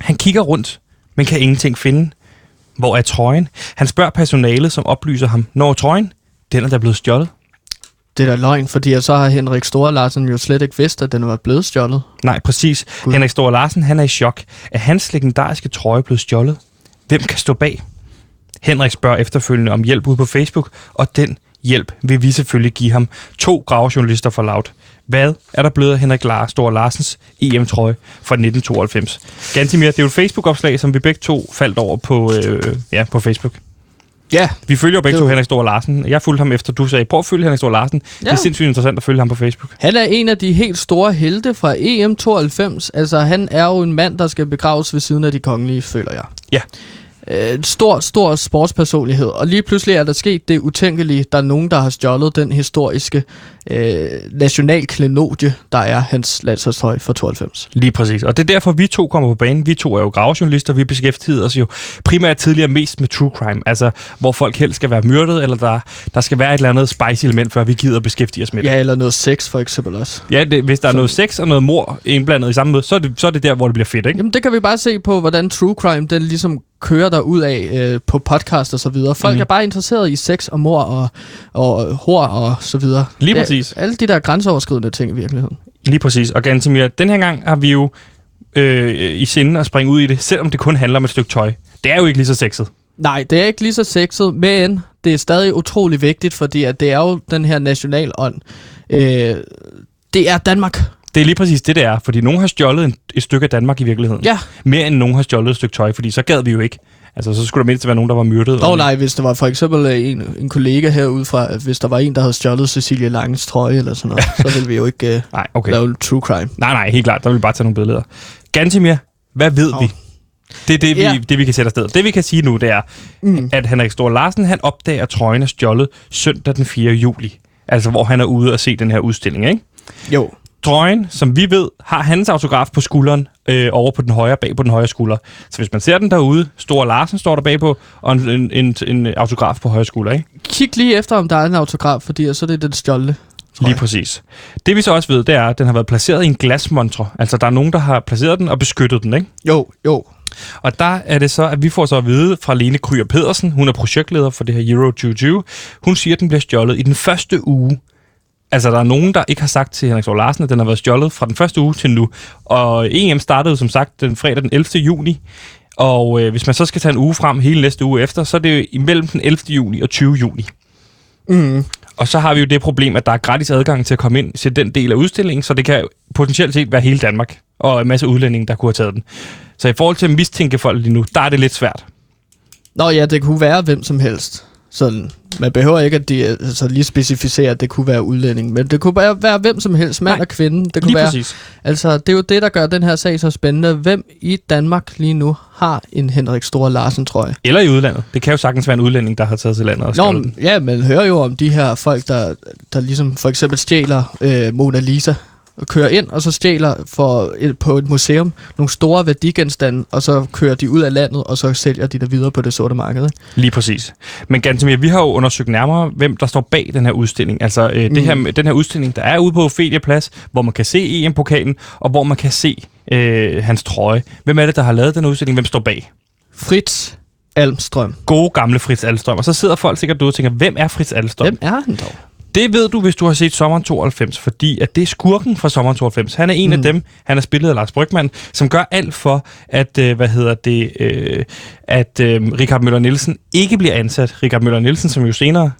Speaker 2: Han kigger rundt, men kan ingenting finde. Hvor er trøjen? Han spørger personalet, som oplyser ham, når trøjen? Den er der blevet stjålet.
Speaker 1: Det er da løgn, fordi så har Henrik Store Larsen jo slet ikke vidst, at den var blevet stjålet.
Speaker 2: Nej, præcis. God. Henrik Store Larsen, han er i chok. Er hans legendariske trøje blevet stjålet? Hvem kan stå bag? Henrik spørger efterfølgende om hjælp ude på Facebook, og den hjælp vil vi selvfølgelig give ham. To gravejournalister for Loud. Hvad er der blevet af Henrik Lars, Store Larsens EM-trøje fra 1992? Gantimir, det er jo et Facebook-opslag, som vi begge to faldt over på, øh, ja, på Facebook.
Speaker 1: Ja.
Speaker 2: Vi følger jo begge to Henrik Store Larsen. Jeg fulgte ham efter, du sagde, prøv at følge Henrik Store Larsen. Ja. Det er sindssygt interessant at følge ham på Facebook.
Speaker 1: Han er en af de helt store helte fra EM92. Altså, han er jo en mand, der skal begraves ved siden af de kongelige, føler jeg.
Speaker 2: Ja
Speaker 1: øh, stor, stor sportspersonlighed. Og lige pludselig er der sket det utænkelige. Der er nogen, der har stjålet den historiske øh, nationalklenodie, der er hans landsholdstøj for 92.
Speaker 2: Lige præcis. Og det er derfor, vi to kommer på banen. Vi to er jo gravejournalister. Vi beskæftiger os jo primært tidligere mest med true crime. Altså, hvor folk helst skal være myrdet, eller der, der skal være et eller andet spicy element, før vi gider beskæftige os med
Speaker 1: det. Ja, eller noget sex for eksempel også.
Speaker 2: Ja, det, hvis der så... er noget sex og noget mor indblandet i samme måde, så er, det, så er det der, hvor det bliver fedt, ikke?
Speaker 1: Jamen, det kan vi bare se på, hvordan true crime, den ligesom kører der ud af øh, på podcast og så videre. Folk mm. er bare interesseret i sex og mor og, og hår og så videre.
Speaker 2: Lige præcis.
Speaker 1: Ja, alle de der grænseoverskridende ting i virkeligheden.
Speaker 2: Lige præcis. Og Gantemir, den her gang har vi jo øh, i sinde at springe ud i det, selvom det kun handler om et stykke tøj. Det er jo ikke lige så sexet.
Speaker 1: Nej, det er ikke lige så sexet, men det er stadig utrolig vigtigt, fordi at det er jo den her nationalånd. Øh, det er Danmark.
Speaker 2: Det er lige præcis det, det er, fordi nogen har stjålet en, et stykke af Danmark i virkeligheden.
Speaker 1: Ja.
Speaker 2: Mere end nogen har stjålet et stykke tøj, fordi så gad vi jo ikke. Altså, så skulle der mindst være nogen, der var myrdet.
Speaker 1: Åh oh, nej, hvis der var for eksempel øh, en, en kollega herude fra, hvis der var en, der havde stjålet Cecilie Langes trøje eller sådan noget, så ville vi jo ikke uh, nej, okay. lave true crime.
Speaker 2: Nej, nej, helt klart. Der vil vi bare tage nogle billeder. Gantimir, hvad ved oh. vi? Det er det, vi, ja. det, vi kan sætte afsted. Det, vi kan sige nu, det er, mm. at Henrik Stor Larsen, han opdager, at trøjen er stjålet søndag den 4. juli. Altså, hvor han er ude og se den her udstilling, ikke?
Speaker 1: Jo
Speaker 2: trøjen, som vi ved, har hans autograf på skulderen øh, over på den højre, bag på den højre skulder. Så hvis man ser den derude, Stor Larsen står der bagpå, og en, en, en, en autograf på højre skulder, ikke?
Speaker 1: Kig lige efter, om der er en autograf, fordi så er det den stjålne.
Speaker 2: Lige præcis. Det vi så også ved, det er, at den har været placeret i en glasmontre. Altså, der er nogen, der har placeret den og beskyttet den, ikke?
Speaker 1: Jo, jo.
Speaker 2: Og der er det så, at vi får så at vide fra Lene Kryer Pedersen, hun er projektleder for det her Euro 2020. Hun siger, at den bliver stjålet i den første uge Altså, der er nogen, der ikke har sagt til Henrik Stor Larsen, at den har været stjålet fra den første uge til nu. Og EM startede som sagt den fredag den 11. juni. Og øh, hvis man så skal tage en uge frem hele næste uge efter, så er det jo imellem den 11. juni og 20. juni.
Speaker 1: Mm.
Speaker 2: Og så har vi jo det problem, at der er gratis adgang til at komme ind til den del af udstillingen, så det kan potentielt set være hele Danmark og en masse udlændinge, der kunne have taget den. Så i forhold til at mistænke folk lige nu, der er det lidt svært.
Speaker 1: Nå ja, det kunne være hvem som helst. Sådan, man behøver ikke at de, altså, lige specificere, at det kunne være udlænding, men det kunne bare være hvem som helst, mand Nej, og kvinde. Det kunne lige være, præcis. Altså, det er jo det, der gør den her sag så spændende. Hvem i Danmark lige nu har en Henrik Store Larsen trøje?
Speaker 2: Eller i udlandet. Det kan jo sagtens være en udlænding, der har taget til landet og
Speaker 1: Nå, ja, man hører jo om de her folk, der, der ligesom for eksempel stjæler øh, Mona Lisa kører ind, og så stjæler for et, på et museum nogle store værdigenstande, og så kører de ud af landet, og så sælger de det videre på det sorte marked. Ikke?
Speaker 2: Lige præcis. Men Gantemir, vi har jo undersøgt nærmere, hvem der står bag den her udstilling. Altså øh, det her, mm. den her udstilling, der er ude på Ophelia Plads, hvor man kan se EM-pokalen, og hvor man kan se øh, hans trøje. Hvem er det, der har lavet den udstilling? Hvem står bag?
Speaker 1: Fritz Almstrøm.
Speaker 2: Gode gamle Fritz Almstrøm. Og så sidder folk sikkert derude og tænker, hvem er Fritz Almstrøm?
Speaker 1: Hvem er han dog?
Speaker 2: Det ved du, hvis du har set Sommeren 92, fordi at det er skurken fra Sommeren 92. Han er en mm. af dem, han er spillet af Lars Brygman, som gør alt for, at, øh, hvad hedder det, øh, at øh, Richard Møller Nielsen ikke bliver ansat. Richard Møller Nielsen, som jo senere...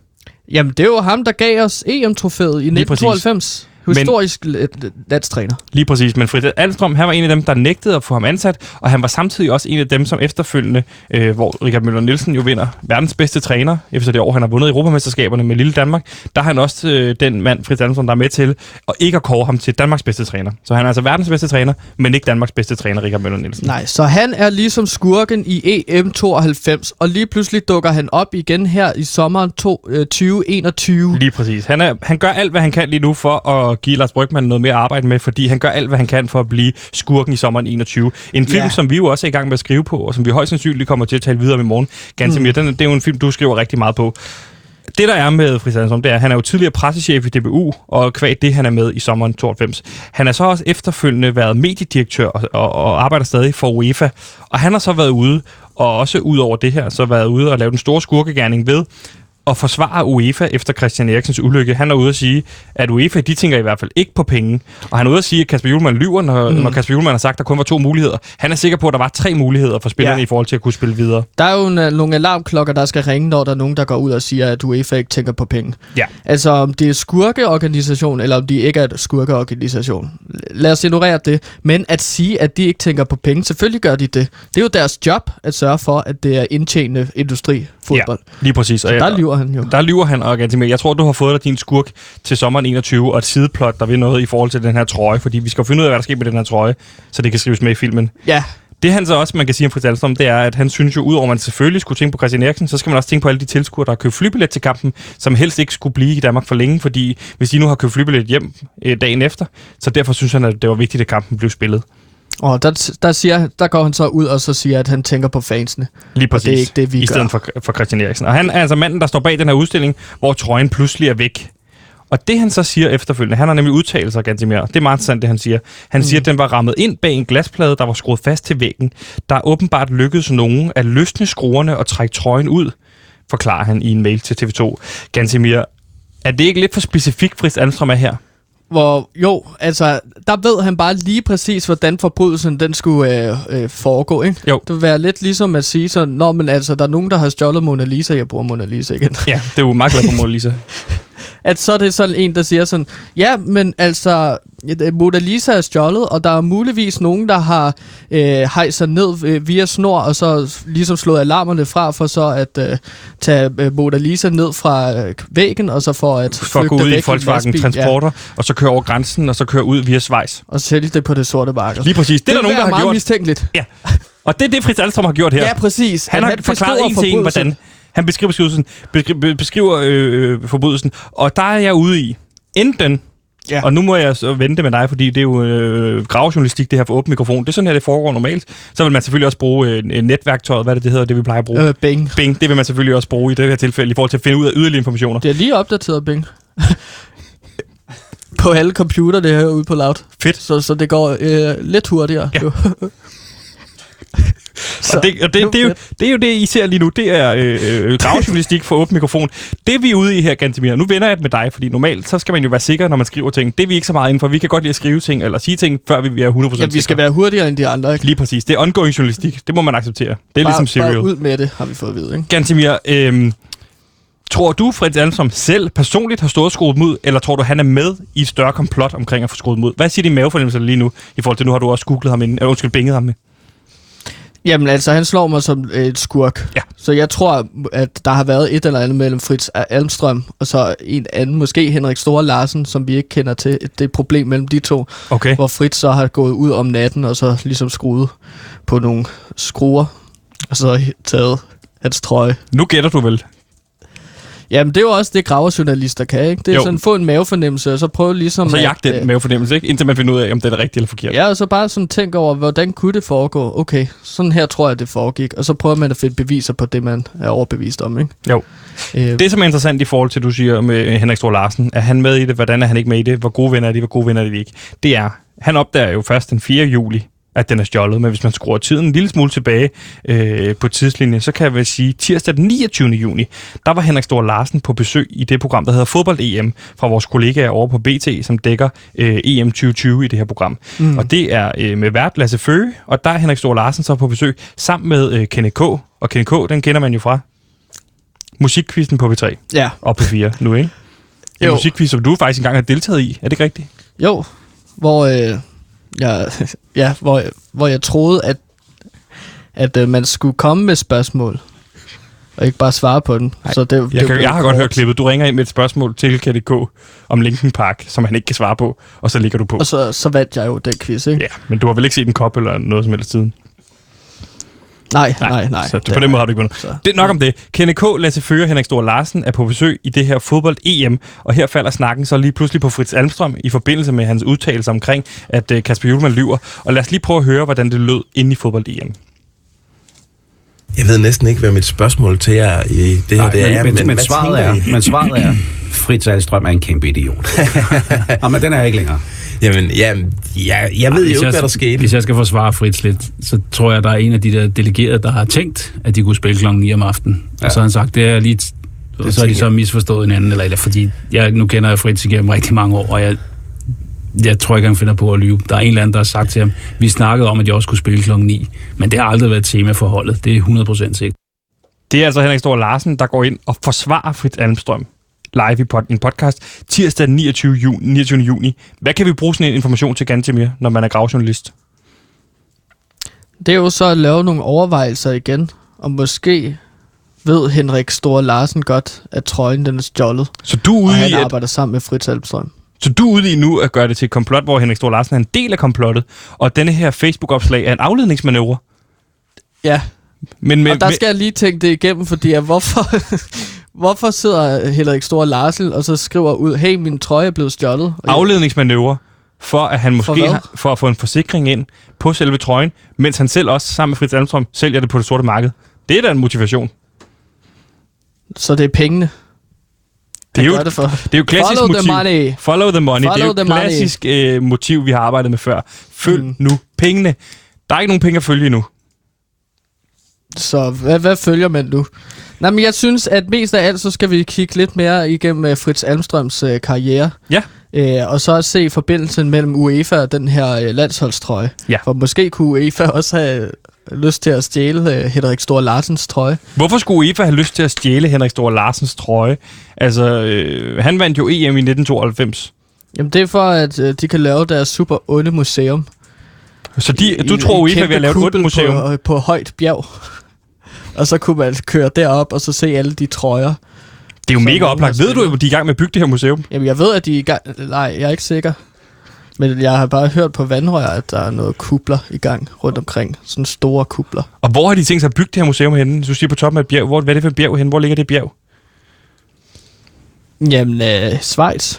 Speaker 1: Jamen, det var ham, der gav os EM-trofæet i 1992. Historisk men, landstræner.
Speaker 2: Lige præcis, men Fritz Alstrøm, han var en af dem, der nægtede at få ham ansat, og han var samtidig også en af dem, som efterfølgende, øh, hvor Richard Møller Nielsen jo vinder verdens bedste træner, efter det år, han har vundet Europamesterskaberne med Lille Danmark, der er han også øh, den mand, Fritz Alstrøm, der er med til at ikke at kåre ham til Danmarks bedste træner. Så han er altså verdens bedste træner, men ikke Danmarks bedste træner, Richard Møller Nielsen.
Speaker 1: Nej, så han er ligesom skurken i EM92, og lige pludselig dukker han op igen her i sommeren to, øh, 2021.
Speaker 2: Lige præcis. Han, er, han gør alt, hvad han kan lige nu for at at give Lars Brygman noget mere arbejde med, fordi han gør alt, hvad han kan for at blive skurken i sommeren 21. En film,
Speaker 1: Ja.
Speaker 2: som vi jo også er i gang med at skrive på, og som vi højst sandsynligt kommer til at tale videre om i morgen. Ganske mm. den, det er jo en film, du skriver rigtig meget på. Det, der er med Fritz Andersson, det er, at han er jo tidligere pressechef i DBU, og kvæg det, han er med i sommeren 92. Han er så også efterfølgende været mediedirektør og, og, og arbejder stadig for UEFA. Og han har så været ude, og også ud over det her, så været ude og lave den store skurkegærning ved at forsvare UEFA efter Christian Eriksens ulykke. Han er ude at sige, at UEFA, de tænker i hvert fald ikke på penge. Og han er ude at sige, at Kasper Julemand lyver, når, mm. når Kasper Julemand har sagt, at der kun var to muligheder. Han er sikker på, at der var tre muligheder for spillerne ja. I forhold til at kunne spille videre.
Speaker 1: Der er jo en, uh, nogle alarmklokker, der skal ringe, når der er nogen, der går ud og siger, at UEFA ikke tænker på penge.
Speaker 2: Ja.
Speaker 1: Altså, om det er skurkeorganisation, eller om de ikke er skurkeorganisation. Lad os ignorere det. Men at sige, at de ikke tænker på penge, selvfølgelig gør de det. Det er jo deres job at sørge for, at det er indtjenende industri, fodbold.
Speaker 2: Ja, lige præcis. Og
Speaker 1: Der lyver han jo.
Speaker 2: Der lyver han og Gantimir. Jeg tror, du har fået dig din skurk til sommeren 21, og et sideplot, der vil noget i forhold til den her trøje, fordi vi skal jo finde ud af, hvad der sker med den her trøje, så det kan skrives med i filmen.
Speaker 1: Ja,
Speaker 2: Det han så også, man kan sige om Fritz Alstrøm, det er, at han synes jo, udover at man selvfølgelig skulle tænke på Christian Eriksen, så skal man også tænke på alle de tilskuere, der har købt flybillet til kampen, som helst ikke skulle blive i Danmark for længe, fordi hvis de nu har købt flybillet hjem øh, dagen efter, så derfor synes han, at det var vigtigt, at kampen blev spillet.
Speaker 1: Og der, der, siger, der går han så ud og så siger, at han tænker på fansene.
Speaker 2: Lige præcis.
Speaker 1: det er ikke det, vi
Speaker 2: I stedet
Speaker 1: gør.
Speaker 2: for, for Christian Eriksen. Og han er altså manden, der står bag den her udstilling, hvor trøjen pludselig er væk. Og det han så siger efterfølgende, han har nemlig udtalt sig ganske mere. Det er meget interessant, det han siger. Han mm. siger, at den var rammet ind bag en glasplade, der var skruet fast til væggen. Der er åbenbart lykkedes nogen at løsne skruerne og trække trøjen ud, forklarer han i en mail til TV2. Gansimir, er det ikke lidt for specifikt, Fritz Alstrøm er her?
Speaker 1: Hvor, jo, altså, der ved han bare lige præcis, hvordan forbrydelsen den skulle øh, øh, foregå, ikke?
Speaker 2: Jo.
Speaker 1: Det vil være lidt ligesom at sige sådan, Nå, men altså, der er nogen, der har stjålet Mona Lisa, jeg bruger Mona Lisa igen.
Speaker 2: Ja, det er jo meget glad for Mona Lisa.
Speaker 1: at så er det sådan en, der siger sådan, ja, men altså, Mona Lisa er stjålet, og der er muligvis nogen, der har øh, hejst sig ned øh, via snor, og så ligesom slået alarmerne fra, for så at øh, tage øh, Mona Lisa ned fra øh, væggen, og så for at
Speaker 2: For at gå ud i Volkswagen
Speaker 1: lastbil,
Speaker 2: Transporter, og så køre over grænsen, og så køre ud via Schweiz.
Speaker 1: Ja, og sælge det på det sorte marked.
Speaker 2: Lige præcis. Det, det er der nogen, der har
Speaker 1: meget
Speaker 2: gjort.
Speaker 1: mistænkeligt.
Speaker 2: Ja. Og det er det, Fritz Alstrøm har gjort her.
Speaker 1: Ja, præcis.
Speaker 2: Han
Speaker 1: At
Speaker 2: har forklaret
Speaker 1: beskriver
Speaker 2: en til en, hvordan han beskriver beskrivelsen, beskri- be- beskriver øh, øh, forbrydelsen, og der er jeg ude i enten,
Speaker 1: Ja.
Speaker 2: og nu må jeg så vente med dig, fordi det er jo øh, gravejournalistik, det her for åben mikrofon. Det er sådan her, det foregår normalt. Så vil man selvfølgelig også bruge øh, netværktøjet, hvad er det, det hedder, det vi plejer at bruge. Øh,
Speaker 1: Bing.
Speaker 2: Bing, det vil man selvfølgelig også bruge i det her tilfælde, i forhold til at finde ud af yderligere informationer.
Speaker 1: Det er lige opdateret, Bing. på alle computer, det her ude på Loud.
Speaker 2: Fedt.
Speaker 1: Så, så det går øh, lidt hurtigere.
Speaker 2: Ja.
Speaker 1: jo.
Speaker 2: Og det, og det, det, er jo, det er jo det, I ser lige nu. Det er øh, øh, gravejournalistik for åben mikrofon. Det vi er ude i her, Gantemir, nu vender jeg det med dig, fordi normalt så skal man jo være sikker, når man skriver ting. Det er vi ikke så meget inden for. Vi kan godt lide at skrive ting, eller sige ting, før vi er 100%
Speaker 1: Ja, vi skal
Speaker 2: sikre.
Speaker 1: være hurtigere end de andre, ikke?
Speaker 2: Lige præcis. Det er ongoing journalistik. Det må man acceptere. Det er
Speaker 1: bare,
Speaker 2: ligesom serial.
Speaker 1: Bare ud med det, har vi fået at vide, ikke?
Speaker 2: Gantemir, øh, tror du, Fritz Alsom selv personligt har stået og skruet ud, eller tror du, han er med i et større komplot omkring at få skruet ud? Hvad siger din mavefornemmelse lige nu, i forhold til, nu har du også googlet ham inden, øh, undskyld, binget ham med?
Speaker 1: Jamen altså, han slår mig som øh, et skurk.
Speaker 2: Ja.
Speaker 1: Så jeg tror, at der har været et eller andet mellem Fritz Almstrøm og så en anden, måske Henrik Store Larsen, som vi ikke kender til. Det er et problem mellem de to,
Speaker 2: Okay.
Speaker 1: hvor Fritz så har gået ud om natten og så ligesom skruet på nogle skruer, og så taget hans trøje.
Speaker 2: Nu gætter du vel.
Speaker 1: Jamen, det er jo også det, graverjournalister kan, ikke? Det er
Speaker 2: Jo.
Speaker 1: sådan, få en mavefornemmelse, og så prøve ligesom...
Speaker 2: Og så jagte
Speaker 1: øh,
Speaker 2: den mavefornemmelse, ikke? Indtil man finder ud af, om det er rigtigt eller forkert.
Speaker 1: Ja, og så bare sådan tænke over, hvordan kunne det foregå? Okay, sådan her tror jeg, det foregik. Og så prøver man at finde beviser på det, man er overbevist om, ikke?
Speaker 2: Jo.
Speaker 1: Øh,
Speaker 2: Det, som er interessant i forhold til, du siger med Henrik Stor Larsen, er han med i det, hvordan er han ikke med i det, hvor gode venner er de, hvor gode venner er de ikke. Det er, han opdager jo først den 4. juli, at den er stjålet, men hvis man skruer tiden en lille smule tilbage øh, på tidslinjen, så kan jeg vel sige, tirsdag den 29. juni, der var Henrik Stor Larsen på besøg i det program, der hedder Fodbold-EM, fra vores kollegaer over på BT, som dækker øh, EM 2020 i det her program. Mm. Og det er øh, med vært Lasse Føge, og der er Henrik Stor Larsen så på besøg sammen med øh, Kenneth K. Og Kenneth K., den kender man jo fra Musikkvisten på B3
Speaker 1: ja,
Speaker 2: og på 4 nu, ikke? En
Speaker 1: Jo.
Speaker 2: musikquiz, som du faktisk engang har deltaget i. Er det ikke rigtigt?
Speaker 1: jo, hvor, øh, jeg, ja, hvor, hvor jeg troede, at, at øh, man skulle komme med spørgsmål, og ikke bare svare på den.
Speaker 2: Nej,
Speaker 1: så det, det
Speaker 2: Jeg, kan,
Speaker 1: blev
Speaker 2: jeg har godt hørt klippet. Du ringer ind med et spørgsmål til KDK om Linkin Park, som han ikke kan svare på, og så ligger du på.
Speaker 1: Og så, så vandt jeg jo den quiz, ikke?
Speaker 2: Ja, men du har vel ikke set en kop eller noget som helst siden?
Speaker 1: Nej, nej, nej.
Speaker 2: Så på den måde har du ikke vundet. Det er nok om det. Kenneth K., Lasse Fører, Henrik Stor Larsen er på besøg i det her fodbold-EM, og her falder snakken så lige pludselig på Fritz Almstrøm i forbindelse med hans udtalelse omkring, at øh, Kasper Julemand lyver. Og lad os lige prøve at høre, hvordan det lød inde i fodbold-EM.
Speaker 4: Jeg ved næsten ikke, hvad mit spørgsmål til jer i det her
Speaker 5: Nej,
Speaker 4: det er.
Speaker 5: men, men, men,
Speaker 4: hvad
Speaker 5: svaret er, men svaret er, Fritz Alstrøm er en kæmpe idiot. Nå, men den er jeg ikke længere.
Speaker 4: Jamen, jamen jeg, jeg ved jo
Speaker 6: Hvis
Speaker 4: ikke, hvad der skete.
Speaker 6: Hvis jeg skal forsvare Fritz lidt, så tror jeg, der er en af de der delegerede, der har tænkt, at de kunne spille klokken 9 om aftenen. Ja. Og så har han sagt, det er lige... Og så har de så misforstået hinanden, eller, eller fordi jeg, nu kender jeg Fritz igennem rigtig mange år, og jeg, jeg tror ikke, han finder på at lyve. Der er en eller anden, der har sagt til ham, vi snakkede om, at jeg også skulle spille klokken 9, men det har aldrig været et tema for holdet. Det er 100% sikkert.
Speaker 2: Det er altså Henrik Stor Larsen, der går ind og forsvarer Fritz Almstrøm live i pod- en podcast tirsdag den 29. Juni, 29. juni. Hvad kan vi bruge sådan en information til Gantemir, når man er gravjournalist?
Speaker 1: Det er jo så at lave nogle overvejelser igen, og måske ved Henrik Store Larsen godt, at trøjen den er stjålet,
Speaker 2: Så du er
Speaker 1: og
Speaker 2: ude
Speaker 1: han
Speaker 2: i, at,
Speaker 1: arbejder sammen med Fritz Almstrøm.
Speaker 2: så du er ude i nu at gøre det til et komplot, hvor Henrik Stor Larsen er en del af komplottet, og denne her Facebook-opslag er en afledningsmanøvre.
Speaker 1: Ja,
Speaker 2: Men, men,
Speaker 1: og der skal jeg lige tænke det igennem, fordi at hvorfor, hvorfor sidder Henrik Store Larsen og så skriver ud, hey, min trøje er blevet stjålet. Og
Speaker 2: afledningsmanøvre for at han måske
Speaker 1: hvad?
Speaker 2: har, for at få en forsikring ind på selve trøjen, mens han selv også sammen med Fritz Almstrøm sælger det på det sorte marked. Det er da en motivation.
Speaker 1: Så det er pengene.
Speaker 2: Det er jo,
Speaker 1: det for.
Speaker 2: det er jo klassisk
Speaker 1: Follow
Speaker 2: motiv.
Speaker 1: the money.
Speaker 2: Follow the money.
Speaker 1: Follow
Speaker 2: det er jo klassisk øh, motiv, vi har arbejdet med før. Følg. Mm. nu pengene. Der er ikke nogen penge at følge endnu.
Speaker 1: Så hvad, hvad følger man nu? Nej, men jeg synes, at mest af alt, så skal vi kigge lidt mere igennem uh, Fritz Almstrøms uh, karriere.
Speaker 2: Ja.
Speaker 1: Uh, og så se forbindelsen mellem UEFA og den her uh, landsholdstrøje.
Speaker 2: Ja.
Speaker 1: For måske kunne UEFA også have lyst til at stjæle uh, Henrik Stor Larsens trøje.
Speaker 2: Hvorfor skulle UEFA have lyst til at stjæle Henrik Stor Larsens trøje? Altså, øh, han vandt jo EM i 1992.
Speaker 1: Jamen det er for, at uh, de kan lave deres super onde museum.
Speaker 2: Så de, du
Speaker 1: i
Speaker 2: tror, UEFA vil lave et ondt museum?
Speaker 1: På, på højt bjerg. Og så kunne man køre derop og så se alle de trøjer.
Speaker 2: Det er jo mega oplagt. Ved du, at de er i gang med at bygge det her museum?
Speaker 1: Jamen, jeg ved, at de er i gang... Nej, jeg er ikke sikker. Men jeg har bare hørt på vandrør, at der er noget kubler i gang rundt omkring. Sådan store kubler.
Speaker 2: Og hvor har de tænkt sig at bygge det her museum henne? Du siger på toppen af et bjerg. Hvor, hvad er det for et bjerg henne? Hvor ligger det bjerg?
Speaker 1: Jamen, øh, Schweiz.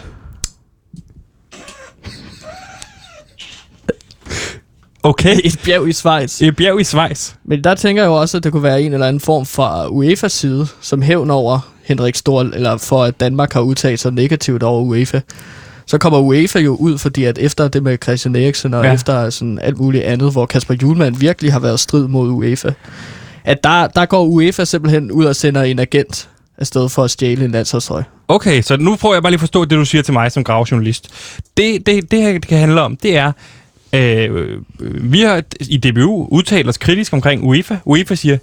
Speaker 2: Okay.
Speaker 1: Et bjerg i Schweiz.
Speaker 2: Et bjerg i Schweiz.
Speaker 1: Men der tænker jeg jo også, at det kunne være en eller anden form fra UEFA's side, som hævn over Henrik Stor, eller for at Danmark har udtalt sig negativt over UEFA. Så kommer UEFA jo ud, fordi at efter det med Christian Eriksen, og
Speaker 2: ja.
Speaker 1: efter sådan alt muligt andet, hvor Kasper Julemand virkelig har været strid mod UEFA, at der, der går UEFA simpelthen ud og sender en agent afsted for at stjæle en landsholdstrøje.
Speaker 2: Okay, så nu prøver jeg bare lige at forstå det, du siger til mig som gravjournalist. Det, det, det her det kan handle om, det er, øh, vi har i DBU udtalt os kritisk omkring UEFA. UEFA siger,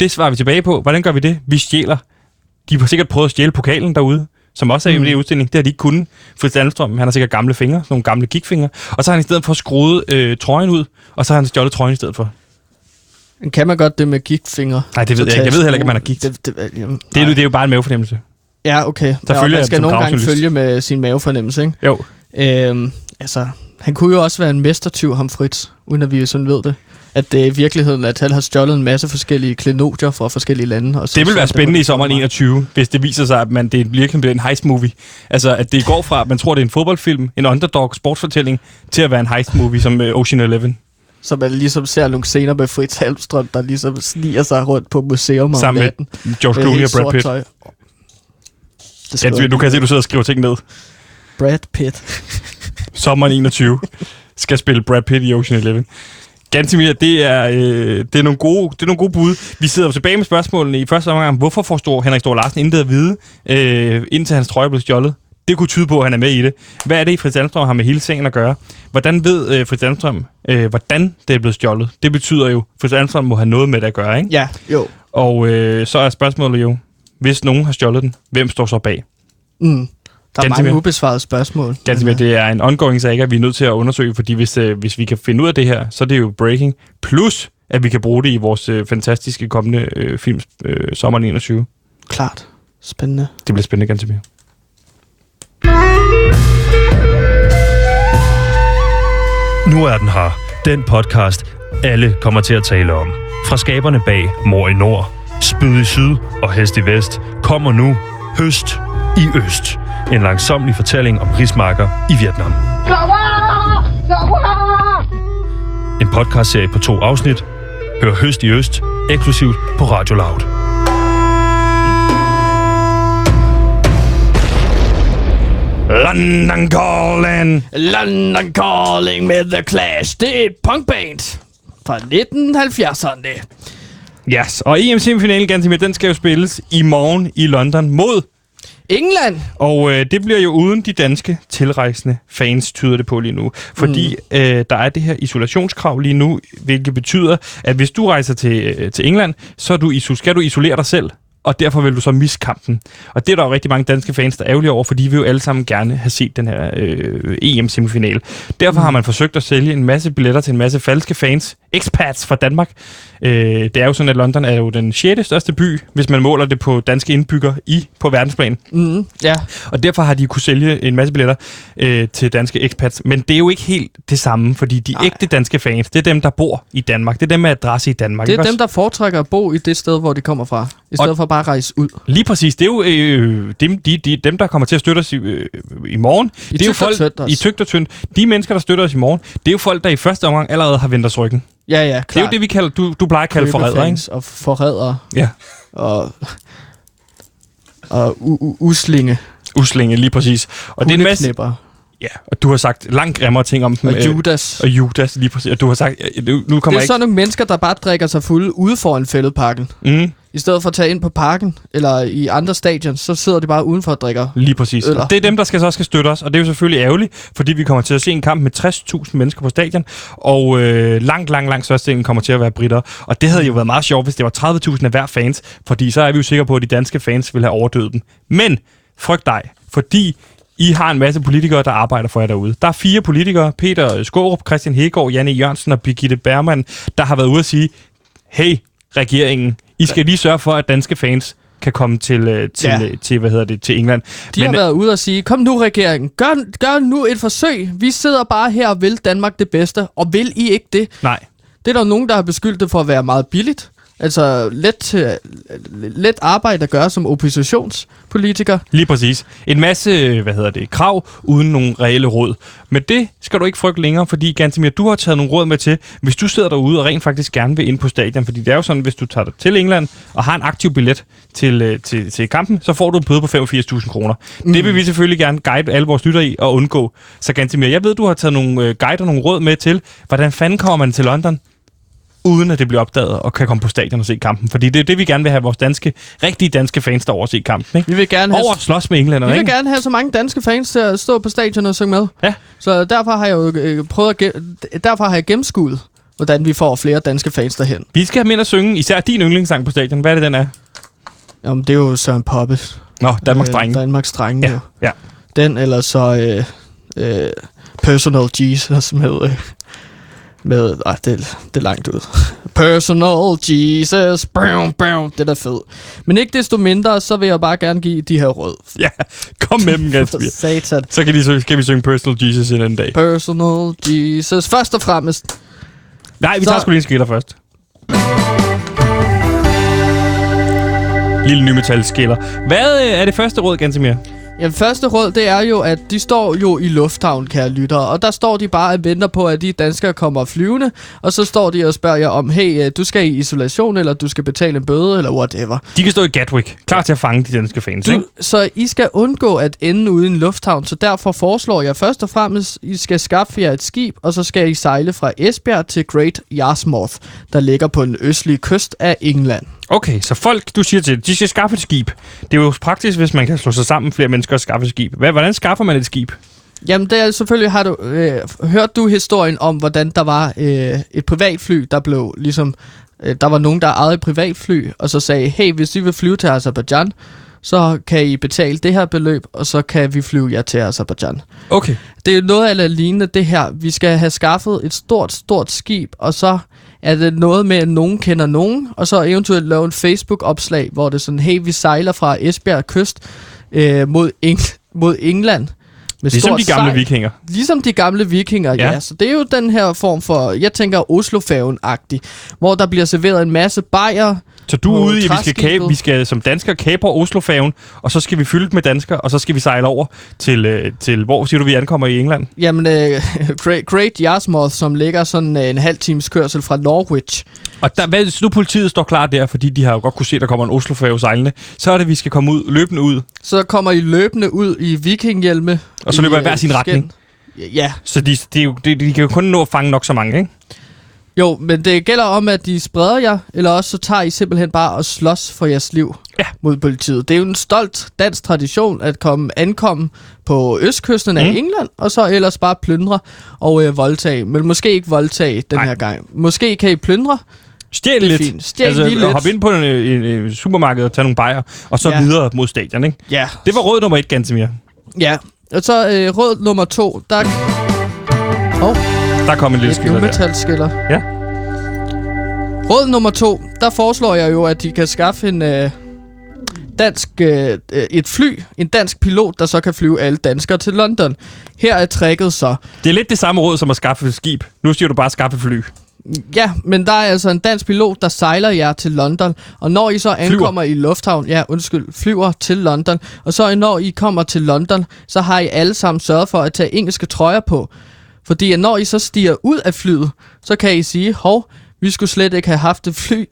Speaker 2: det svarer vi tilbage på. Hvordan gør vi det? Vi stjæler. De har sikkert prøvet at stjæle pokalen derude, som også er mm. i den udstilling. Det har de ikke kunnet. Fritz Almstrøm, han har sikkert gamle fingre, sådan nogle gamle gigfingre. Og så har han i stedet for skruet øh, trøjen ud, og så har han stjålet trøjen i stedet for.
Speaker 1: Kan man godt det med gigtfingre?
Speaker 2: Nej, det ved jeg ikke. Jeg ved heller ikke, at man har gigt.
Speaker 1: Det, det, jamen,
Speaker 2: Det, er,
Speaker 1: nej.
Speaker 2: det er jo bare en mavefornemmelse.
Speaker 1: Ja, okay.
Speaker 2: Så
Speaker 1: ja,
Speaker 2: følger
Speaker 1: man skal nogle gange følge med sin mavefornemmelse, ikke?
Speaker 2: Jo.
Speaker 1: Øhm, altså, han kunne jo også være en mestertyv, ham Fritz, uden at vi sådan ved det. At det er i virkeligheden, at han har stjålet en masse forskellige klenodier fra forskellige lande. Og så
Speaker 2: Det vil være spændende i sommeren
Speaker 1: markedet.
Speaker 2: 21, hvis det viser sig, at man, det virkelig bliver en heist-movie. Altså, at det går fra, at man tror, det er en fodboldfilm, en underdog sportsfortælling, til at være en heist-movie som uh, Ocean Eleven.
Speaker 1: Så man ligesom ser nogle scener med Fritz Halmstrøm, der ligesom sniger sig rundt på museum om
Speaker 2: Sammen med
Speaker 1: natten.
Speaker 2: George
Speaker 1: med
Speaker 2: Clooney og Brad Pitt.
Speaker 1: tøj. Det
Speaker 2: Ja, du, du kan se, at du sidder og skriver ting ned.
Speaker 1: Brad Pitt.
Speaker 2: Sommeren 21 skal spille Brad Pitt i Ocean Eleven. Gantemir, det er, øh, det, er nogle gode, det er nogle gode bud. Vi sidder jo tilbage med spørgsmålene i første omgang. Hvorfor forstår Henrik Stor Larsen intet at vide, øh, indtil hans trøje blev stjålet? Det kunne tyde på, at han er med i det. Hvad er det, Fritz Almstrøm har med hele sagen at gøre? Hvordan ved øh, Fritz Almstrøm, øh, hvordan det er blevet stjålet? Det betyder jo, at Fritz Almstrøm må have noget med det at gøre, ikke?
Speaker 1: Ja, jo.
Speaker 2: Og øh, så er spørgsmålet jo, hvis nogen har stjålet den, hvem står så bag?
Speaker 1: Mm. Der er
Speaker 2: Ganske
Speaker 1: mange ubesvarede spørgsmål.
Speaker 2: Ganske
Speaker 1: Men,
Speaker 2: mere, det er en ongoing saga, vi er nødt til at undersøge, fordi hvis, øh, hvis vi kan finde ud af det her, så er det jo breaking. Plus, at vi kan bruge det i vores øh, fantastiske kommende øh, film øh, sommeren 21.
Speaker 1: øh, Klart. Spændende.
Speaker 2: Det bliver spændende, ganske mere.
Speaker 7: Nu er den her. Den podcast, alle kommer til at tale om. Fra skaberne bag Mor i Nord, Spyd i Syd og Hest i Vest kommer nu Høst i Øst. En langsomlig fortælling om rismarker i Vietnam. En podcastserie på to afsnit. Hør Høst i Øst eksklusivt på Radio Loud.
Speaker 2: London Calling!
Speaker 1: London Calling med The Clash. Det er et punkband fra 1970'erne.
Speaker 2: Yes, og EM-semifinalen, Gantemir, den skal jo spilles i morgen i London mod
Speaker 1: England.
Speaker 2: Og øh, det bliver jo uden de danske tilrejsende fans, tyder det på lige nu. Fordi mm. øh, der er det her isolationskrav lige nu, hvilket betyder, at hvis du rejser til, øh, til England, så er du, iso- skal du isolere dig selv og derfor vil du så misse kampen. Og det er der jo rigtig mange danske fans, der er ærgerlige over, fordi vi vil jo alle sammen gerne have set den her øh, EM-semifinal. Derfor mm. har man forsøgt at sælge en masse billetter til en masse falske fans, expats fra Danmark. Øh, det er jo sådan, at London er jo den 6. største by, hvis man måler det på danske indbygger i på verdensplan.
Speaker 1: Mm, ja.
Speaker 2: Og derfor har de kunne sælge en masse billetter øh, til danske expats. Men det er jo ikke helt det samme, fordi de
Speaker 1: Nej.
Speaker 2: ægte danske fans, det er dem, der bor i Danmark. Det er dem med adresse i Danmark.
Speaker 1: Det er
Speaker 2: også?
Speaker 1: dem, der foretrækker at bo i det sted, hvor de kommer fra. I stedet
Speaker 2: Og-
Speaker 1: for bare at rejse ud.
Speaker 2: Lige præcis. Det er jo øh, dem, de, de, dem, der kommer til at støtte os i, øh, i morgen.
Speaker 1: I
Speaker 2: det er jo folk,
Speaker 1: også.
Speaker 2: I tygt og tyndt. De mennesker, der støtter os i morgen, det er jo folk, der i første omgang allerede har vendt os ryggen.
Speaker 1: Ja, ja,
Speaker 2: Det er jo det, vi kalder, du, du plejer at kalde forræder, ikke?
Speaker 1: Og forrædere.
Speaker 2: Ja.
Speaker 1: Og, og u- u- uslinge.
Speaker 2: Uslinge, lige præcis. Og det er en masse... Ja, og du har sagt langt grimmere ting om dem.
Speaker 1: Og
Speaker 2: øh,
Speaker 1: Judas.
Speaker 2: Og Judas, lige præcis. Og du har sagt... øh, Nu, nu
Speaker 1: Det
Speaker 2: kommer
Speaker 1: er
Speaker 2: jeg
Speaker 1: sådan nogle mennesker, der bare drikker sig fulde ude foran fældeparken.
Speaker 2: ikke... Mm,
Speaker 1: I stedet for at tage ind på parken, eller i andre stadions, så sidder de bare udenfor og drikker.
Speaker 2: lige præcis.
Speaker 1: Øller.
Speaker 2: Det er dem, der skal så skal støtte os. Og det er jo selvfølgelig ærgerligt, fordi vi kommer til at se en kamp med 60.000 mennesker på stadion. Og øh, langt, langt, langt størstedelen kommer til at være britter. Og det havde jo været meget sjovt, hvis det var 30.000 af hver fans. Fordi så er vi jo sikre på, at de danske fans vil have overdøvet dem. Men frygt dig, fordi I har en masse politikere, der arbejder for jer derude. Der er fire politikere, Peter Skårup, Christian Hegaard, Janne Jørgensen og Birgitte Bergman, der har været ude at sige, hey, regeringen, I skal lige sørge for, at danske fans kan komme til, øh, til,
Speaker 1: Ja.
Speaker 2: ja. til, hvad hedder det, til England.
Speaker 1: De Men, har været ude og sige, kom nu regeringen, gør, gør nu et forsøg. Vi sidder bare her og vil Danmark det bedste, og vil I ikke det?
Speaker 2: Nej,
Speaker 1: Det er der nogen, der har beskyldt det for at være meget billigt. Altså let, til, let arbejde at gøre som oppositionspolitiker.
Speaker 2: lige præcis. En masse, hvad hedder det, krav, uden nogen reelle råd. Men det skal du ikke frygte længere, fordi Gantemir, du har taget nogle råd med til, hvis du sidder derude og rent faktisk gerne vil ind på stadion. Fordi det er jo sådan, hvis du tager dig til England og har en aktiv billet til, øh, til, til kampen, så får du en bøde på 85.000 kroner. Mm. Det vil vi selvfølgelig gerne guide alle vores lyttere i og undgå. Så Gantemir, jeg ved, du har taget nogle øh, guider, nogle råd med til, hvordan fanden kommer man til London? Uden at det bliver opdaget, og kan komme på stadion og se kampen. Fordi det er det, vi gerne vil have vores danske, rigtige danske fans derovre og se kampen. Ikke?
Speaker 1: Vi vil gerne have,
Speaker 2: Over at slås med englænder,
Speaker 1: vi vil
Speaker 2: ikke?
Speaker 1: gerne have så mange danske fans til at stå på stadion og synge med.
Speaker 2: Ja.
Speaker 1: Så derfor har jeg jo øh, prøvet at derfor har jeg gennemskuet, hvordan vi får flere danske fans derhen.
Speaker 2: Vi skal have med at synge, især din yndlingssang på stadion. Hvad er det, den er?
Speaker 1: Jamen, det er jo Søren Poppes.
Speaker 2: Nå, Danmarks drenge.
Speaker 1: Danmarks drenge,
Speaker 2: Ja,
Speaker 1: jo.
Speaker 2: ja.
Speaker 1: Den, eller så øh, øh, Personal Jesus med... Øh, med ah, det, det er langt ud. Personal Jesus. Brum, brum, det er da fedt. Men ikke desto mindre, så vil jeg bare gerne give de her råd.
Speaker 2: Ja, kom med dem, Gatsby.
Speaker 1: satan.
Speaker 2: Så kan, de, så kan vi synge Personal Jesus en anden dag.
Speaker 1: Personal Jesus. Først og fremmest,
Speaker 2: Nej, vi
Speaker 1: Så-
Speaker 2: tager sgu lige en skiller først. Lille nymetal skiller. Hvad øh, er det første råd, Gantemir?
Speaker 1: Ja, første råd, det er jo, at de står jo i lufthavn, kære lyttere. Og der står de bare og venter på, at de danskere kommer flyvende. Og så står de og spørger jer om, hey, øh, du skal i isolation, eller du skal betale en bøde, eller whatever.
Speaker 2: De kan stå i Gatwick, klar til at fange de danske fans, ikke?
Speaker 1: Du, så I skal undgå at ende ude i en lufthavn, så derfor foreslår jeg først og fremmest, I skal skaffe jer et skib, og så skal I sejle fra Esbjerg til Great Yarmouth, der ligger på den østlige kyst af England.
Speaker 2: Okay, så folk, du siger til, de skal skaffe et skib. Det er jo praktisk, hvis man kan slå sig sammen flere mennesker og skaffe et skib. Hvad, hvordan skaffer man et skib?
Speaker 1: Jamen, det er selvfølgelig, har du øh, hørt du historien om, hvordan der var øh, et privatfly, der blev ligesom, øh, der var nogen, der ejede et privatfly, og så sagde, hey, hvis I vil flyve til Azerbaijan, så kan I betale det her beløb, og så kan vi flyve jer til Azerbaijan.
Speaker 2: Okay.
Speaker 1: Det er noget af lignende det her. Vi skal have skaffet et stort, stort skib, og så er det noget med, at nogen kender nogen, og så eventuelt lave en Facebook-opslag, hvor det er sådan, hey, vi sejler fra Esbjerg kyst øh, mod, Eng- mod England. Med
Speaker 2: Ligesom de gamle
Speaker 1: sejl.
Speaker 2: vikinger.
Speaker 1: Ligesom de gamle vikinger, ja.
Speaker 2: Ja.
Speaker 1: ja. Så det er jo den her form for, jeg tænker Oslofærgen-agtig, hvor der bliver serveret en masse bajer.
Speaker 2: Så du er ude i, at vi skal, kabe, vi skal som danskere kapre Oslofærgen, og så skal vi fylde med danskere, og så skal vi sejle over til, øh, til hvor siger du, vi ankommer i England?
Speaker 1: Jamen, øh, Great, Great Yarmouth, som ligger sådan øh, en halv times kørsel fra Norwich.
Speaker 2: Og der, hvad, nu politiet står klar der, fordi de har jo godt kunne se, at der kommer en Oslofærge sejlende, så er det, at vi skal komme ud, løbende ud,
Speaker 1: Så kommer I løbende ud i vikinghjelme.
Speaker 2: og så løber i
Speaker 1: øh,
Speaker 2: hver sin
Speaker 1: skin.
Speaker 2: retning.
Speaker 1: Ja,
Speaker 2: Så de, de, de, de kan jo kun nå at fange nok så mange, ikke?
Speaker 1: Jo, men det gælder om, at de spreder jer, eller også så tager I simpelthen bare og slås for jeres liv
Speaker 2: Ja.
Speaker 1: mod politiet. Det er jo en stolt dansk tradition at komme ankomme på østkysten af
Speaker 2: Mm.
Speaker 1: England, og så ellers bare plyndre og øh, voldtage. Men måske ikke voldtage den
Speaker 2: Nej.
Speaker 1: her gang. Måske kan I plyndre.
Speaker 2: Stjæl lidt.
Speaker 1: fint. Stjæl
Speaker 2: altså,
Speaker 1: lige lidt.
Speaker 2: Hop ind på en, en, en supermarked og tage nogle bajer, og så
Speaker 1: ja.
Speaker 2: videre mod stadion, ikke?
Speaker 1: Ja.
Speaker 2: Det var råd nummer et, Gantemir.
Speaker 1: Ja. Og så øh, råd nummer to, der oh,
Speaker 2: Der kom en lille skiller der.
Speaker 1: nu-metalskiller.
Speaker 2: Ja.
Speaker 1: Råd nummer to, der foreslår jeg jo, at de kan skaffe en øh, dansk, øh, øh, et fly, en dansk pilot, der så kan flyve alle danskere til London. Her er tricket så.
Speaker 2: Det er lidt det samme råd som at skaffe et skib. Nu siger du bare at skaffe fly.
Speaker 1: Ja, men der er altså en dansk pilot, der sejler jer til London, og når I så ankommer i lufthavn, ja, undskyld, flyver til London, og så når I kommer til London, så har I alle sammen sørget for at tage engelske trøjer på. Fordi at når I så stiger ud af flyet, så kan I sige, hov, vi skulle slet ikke have haft et fly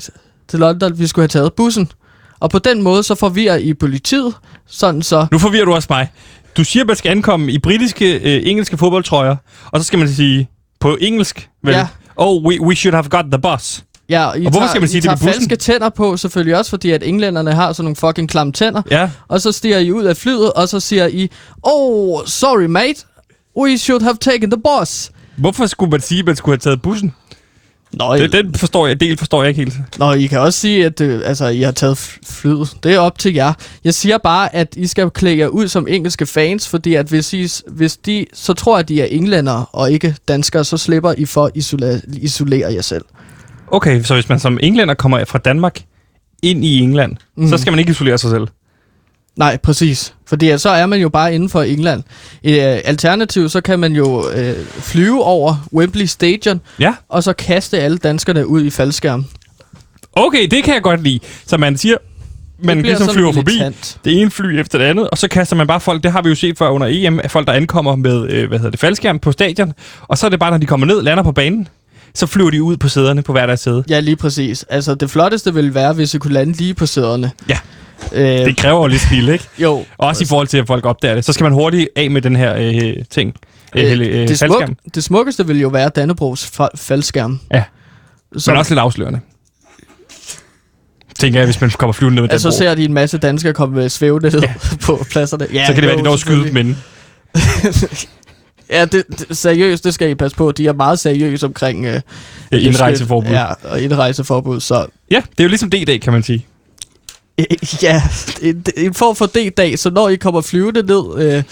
Speaker 1: til London, vi skulle have taget bussen. Og på den måde så forvirrer I politiet, sådan så...
Speaker 2: Nu forvirrer du også mig. Du siger, at man skal ankomme i britiske, øh, engelske fodboldtrøjer, og så skal man sige på engelsk, vel?
Speaker 1: Ja.
Speaker 2: Oh, we, we should have got the bus.
Speaker 1: Ja, og I
Speaker 2: hvorfor
Speaker 1: tager,
Speaker 2: skal man sige
Speaker 1: I
Speaker 2: det
Speaker 1: tager
Speaker 2: bussen?
Speaker 1: falske tænder på, selvfølgelig også, fordi at englænderne har sådan nogle fucking klamme tænder.
Speaker 2: Ja.
Speaker 1: Og så stiger I ud af flyet, og så siger I, Oh, sorry mate, we should have taken the bus.
Speaker 2: Hvorfor skulle man sige, at man skulle have taget bussen?
Speaker 1: Nå,
Speaker 2: Det, den forstår jeg, del forstår jeg ikke helt.
Speaker 1: Nå, I kan også sige, at øh, altså, I har taget flyet. Det er op til jer. Jeg siger bare, at I skal klæde jer ud som engelske fans, fordi at hvis, I, hvis de så tror, at de er englændere og ikke danskere, så slipper I for at isolere, isolere jer selv.
Speaker 2: Okay, så hvis man som englænder kommer fra Danmark ind i England, mm. så skal man ikke isolere sig selv.
Speaker 1: Nej, præcis. Fordi så er man jo bare inden for England. Øh, alternativt, så kan man jo øh, flyve over Wembley Stadion,
Speaker 2: Ja.
Speaker 1: og så kaste alle danskerne ud i faldskærm.
Speaker 2: Okay, det kan jeg godt lide. Så man siger, man ligesom flyver forbi
Speaker 1: militant.
Speaker 2: det ene fly efter det andet, og så kaster man bare folk, det har vi jo set før under EM, at folk der ankommer med, øh, hvad hedder det, faldskærm på stadion, og så er det bare, når de kommer ned, lander på banen, så flyver de ud på sæderne på hver deres sæde.
Speaker 1: Ja, lige præcis. Altså, det flotteste ville være, hvis I kunne lande lige på sæderne.
Speaker 2: Ja.
Speaker 1: Øh,
Speaker 2: Det kræver jo lidt stil, ikke?
Speaker 1: jo.
Speaker 2: Også i forhold til, at folk opdager det. Så skal man hurtigt af med den her øh, ting. Øh, øh,
Speaker 1: det,
Speaker 2: faldskærm.
Speaker 1: smuk, det smukkeste ville jo være Dannebrogs fa- faldskærm.
Speaker 2: Ja.
Speaker 1: Som,
Speaker 2: Men også lidt afslørende. Tænker jeg, hvis man kommer flyvende ned med den
Speaker 1: altså,
Speaker 2: bro.
Speaker 1: ser de en masse danskere komme svævende ja. på pladserne. Ja,
Speaker 2: så kan det være, at de når at skyde men
Speaker 1: Ja, det, det, seriøst, det skal I passe på. De er meget seriøse omkring øh,
Speaker 2: øh, indrejseforbud. Ja.
Speaker 1: Ja, og indrejseforbud. Så
Speaker 2: ja, det er jo ligesom D-dag, kan man sige.
Speaker 1: Ja, en, en form for D-dag, så når I kommer flyvende ned øh,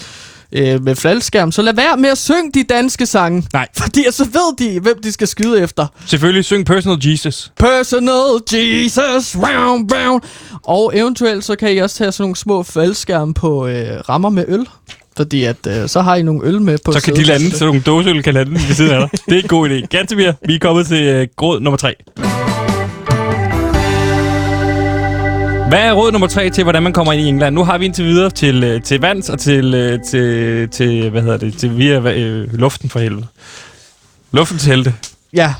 Speaker 1: øh, med faldskærm, så lad være med at synge de danske sange.
Speaker 2: Nej.
Speaker 1: Fordi så ved de, hvem de skal skyde efter.
Speaker 2: Selvfølgelig, syng Personal Jesus.
Speaker 1: Personal Jesus, round, round. Og eventuelt så kan I også tage sådan nogle små faldskærme på øh, rammer med øl. Fordi at, øh, så har I nogle øl med på
Speaker 2: Så kan de lande, så nogle dåseøl kan lande ved siden af dig. Det er en god idé. Gantemir, vi er kommet til øh, råd nummer tre. Hvad er råd nummer tre til, hvordan man kommer ind i England? Nu har vi indtil videre til, øh, til vands og til, øh, til, til, hvad hedder det, til via øh, luften for helvede. Luften til helte.
Speaker 1: Ja,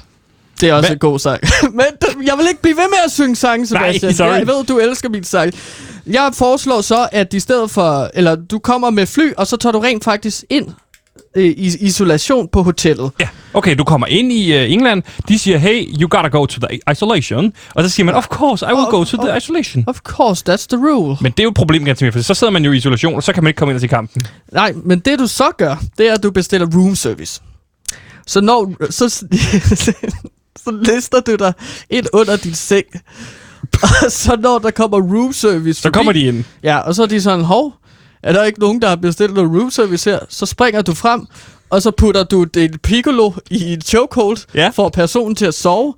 Speaker 1: det er også
Speaker 2: Hvad-
Speaker 1: en god sang. Men jeg vil ikke blive ved med at synge sange, Sebastian.
Speaker 2: sorry.
Speaker 1: Jeg ved, du elsker min sang. Jeg foreslår så, at i stedet for... Eller du kommer med fly, og så tager du rent faktisk ind øh, i isolation på hotellet.
Speaker 2: Ja, okay, du kommer ind i uh, England. De siger, hey, you gotta go to the isolation. Og så siger man, of course, I will
Speaker 1: Of-
Speaker 2: go to the
Speaker 1: of-
Speaker 2: isolation.
Speaker 1: Of course, that's the rule.
Speaker 2: Men det er jo et problem, Gantemir, for så sidder man jo i isolation, og så kan man ikke komme ind til kampen.
Speaker 1: Nej, men det du så gør, det er, at du bestiller room service. Så når... Så, så lister du dig ind under din seng. Og så når der kommer room service
Speaker 2: Så kommer de ind.
Speaker 1: Ja, og så er de sådan, hov, er der ikke nogen, der har bestilt noget room service her? Så springer du frem, og så putter du et piccolo i en chokehold,
Speaker 2: Ja.
Speaker 1: for personen til at sove,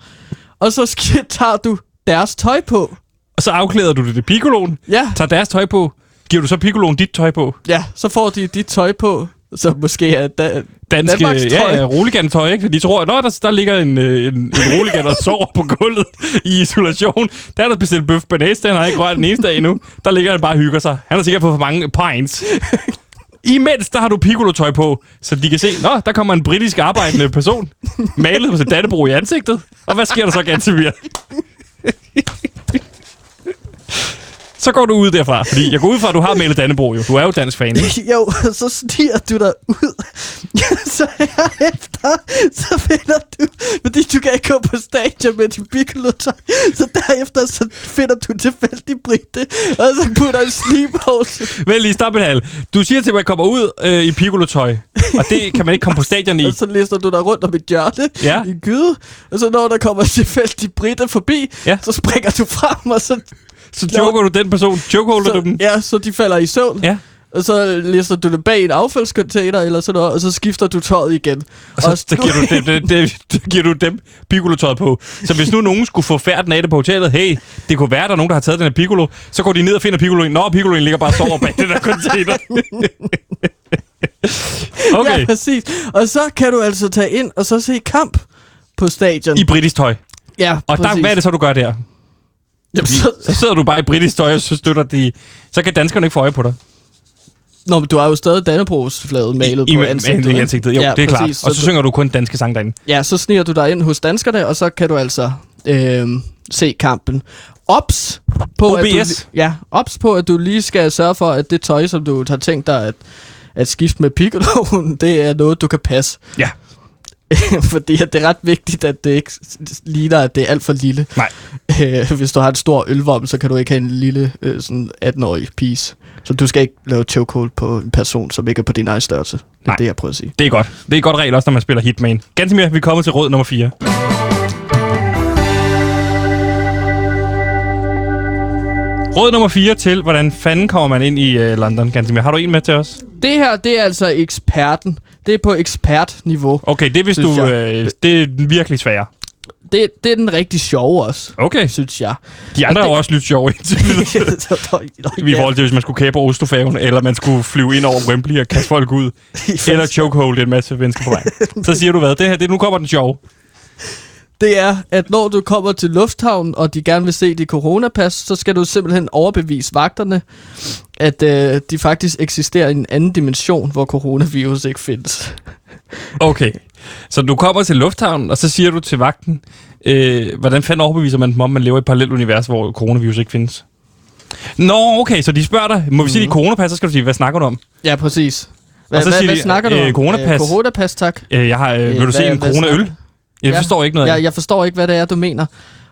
Speaker 1: og så sk- tager du deres tøj på.
Speaker 2: Og så afklæder du det til piccoloen,
Speaker 1: Ja,
Speaker 2: tager deres tøj på. Giver du så piccoloen dit tøj på?
Speaker 1: ja, så får de dit tøj på. Så måske er da,
Speaker 2: danske
Speaker 1: Danmarks trøje.
Speaker 2: ja, roligantøj, ikke? De tror, at der, der ligger en, øh, en, en roligan og sover på gulvet i isolation. Der er der bestilt bøf banæs, den har ikke rørt den eneste dag endnu. Der ligger han bare og hygger sig. Han har sikkert fået for mange pints. Imens, der har du piccolo-tøj på, så de kan se, nå, der kommer en britisk arbejdende person, malet på sit dannebro i ansigtet. Og hvad sker der så, Gantemir? Så går du ud derfra, fordi jeg går ud fra, at du har malet Dannebro jo. Du er jo dansk fan, ikke?
Speaker 1: Jo, så stiger du der ud. så herefter, så finder du, fordi du kan ikke gå på stadion med din piccolo-tøj, så derefter så finder du tilfældig Britte, og så putter en sleephose,
Speaker 2: Vel lige, stop en hal. Du siger til mig, at jeg kommer ud øh, i piccolo-tøj, og det kan man ikke komme på stadion i.
Speaker 1: og så lister du der rundt om et hjørne
Speaker 2: Ja.
Speaker 1: i gyde, og så når der kommer tilfældig Britte forbi,
Speaker 2: Ja.
Speaker 1: så springer du frem, og så,
Speaker 2: Så choker du den person. Chokeholder du dem?
Speaker 1: ja, så de falder i søvn.
Speaker 2: Ja.
Speaker 1: Og så lister du det bag en affaldscontainer eller sådan noget, og så skifter du tøjet igen.
Speaker 2: Og så, så giver, du det, det, det, det, giver du dem piccolo-tøjet på. Så hvis nu nogen skulle få færden af det på hotellet, hey, det kunne være, der er nogen, der har taget den her piccolo, så går de ned og finder piccoloen. Nå, piccoloen ligger bare og sover bag den der container. okay,
Speaker 1: Ja, præcis. Og så kan du altså tage ind og så se kamp på stadion.
Speaker 2: i britisk tøj.
Speaker 1: ja,
Speaker 2: Og der,
Speaker 1: præcis.
Speaker 2: hvad er det så, du gør der?
Speaker 1: Jamen, så,
Speaker 2: Så sidder du bare i britisk tøj, og så støtter de... Så kan danskerne ikke få øje på dig.
Speaker 1: Nå, men du har jo stadig Dannebrogs flaget malet
Speaker 2: I,
Speaker 1: på ansigtet.
Speaker 2: i ansigtet. Jo,
Speaker 1: ja,
Speaker 2: det er klart.
Speaker 1: præcis.
Speaker 2: Og så
Speaker 1: du,
Speaker 2: synger du kun danske sang derinde.
Speaker 1: Ja, så sniger du dig ind hos danskerne, og så kan du altså øh, se kampen. Ops på, at du,
Speaker 2: OBS.
Speaker 1: ja, ops på, at du lige skal sørge for, at det tøj, som du har tænkt dig at, at skifte med piccoloen, det er noget, du kan passe.
Speaker 2: Ja.
Speaker 1: Fordi at det er ret vigtigt, at det ikke ligner, at det er alt for lille.
Speaker 2: Nej.
Speaker 1: Øh, hvis du har en stor ølvom, så kan du ikke have en lille øh, sådan 18-årig pige. Så du skal ikke lave chokehold på en person, som ikke er på din egen størrelse. Det er
Speaker 2: Nej.
Speaker 1: det, jeg prøver at sige.
Speaker 2: Det er godt. Det er godt regel også, når man spiller Hitman. Gantemir, vi er kommet til råd nummer 4. Råd nummer 4 til, hvordan fanden kommer man ind i uh, London, Gantemir. Har du en med til os?
Speaker 1: Det her, det er altså eksperten. Det er på ekspertniveau.
Speaker 2: Okay, det hvis du...
Speaker 1: jeg.
Speaker 2: Øh, det er virkelig svære.
Speaker 1: Det, det er den rigtig sjove også,
Speaker 2: Okay.
Speaker 1: synes jeg.
Speaker 2: De andre
Speaker 1: Og det-
Speaker 2: også lyttet sjov indtil videre. I forhold til, hvis man skulle kæbe Ostofærgen, eller man skulle flyve ind over Wembley og kaste folk ud, eller chokehold en masse mennesker på vej. Så siger du hvad? Det her, det, nu kommer den sjove.
Speaker 1: Det er, at når du kommer til lufthavnen, og de gerne vil se dit coronapas, så skal du simpelthen overbevise vagterne, at øh, de faktisk eksisterer i en anden dimension, hvor coronavirus ikke findes.
Speaker 2: Okay. Så du kommer til lufthavnen, og så siger du til vagten, øh, hvordan fanden overbeviser man dem om, at man lever i et parallelt univers, hvor coronavirus ikke findes? Nå, okay, så de spørger dig, må vi sige, mm. coronapas, så skal du sige, hvad snakker du om?
Speaker 1: Ja, præcis. Hvad,
Speaker 2: Og så
Speaker 1: hvad,
Speaker 2: siger
Speaker 1: hvad
Speaker 2: de,
Speaker 1: snakker du
Speaker 2: øh,
Speaker 1: om?
Speaker 2: coronapas.
Speaker 1: Øh, coronapas, tak.
Speaker 2: Øh, jeg har, øh, vil du se
Speaker 1: hvad-
Speaker 2: en
Speaker 1: hvad
Speaker 2: corona-øl? Jeg forstår ikke noget af
Speaker 1: Jeg,
Speaker 2: det.
Speaker 1: jeg forstår ikke, hvad det er, du mener.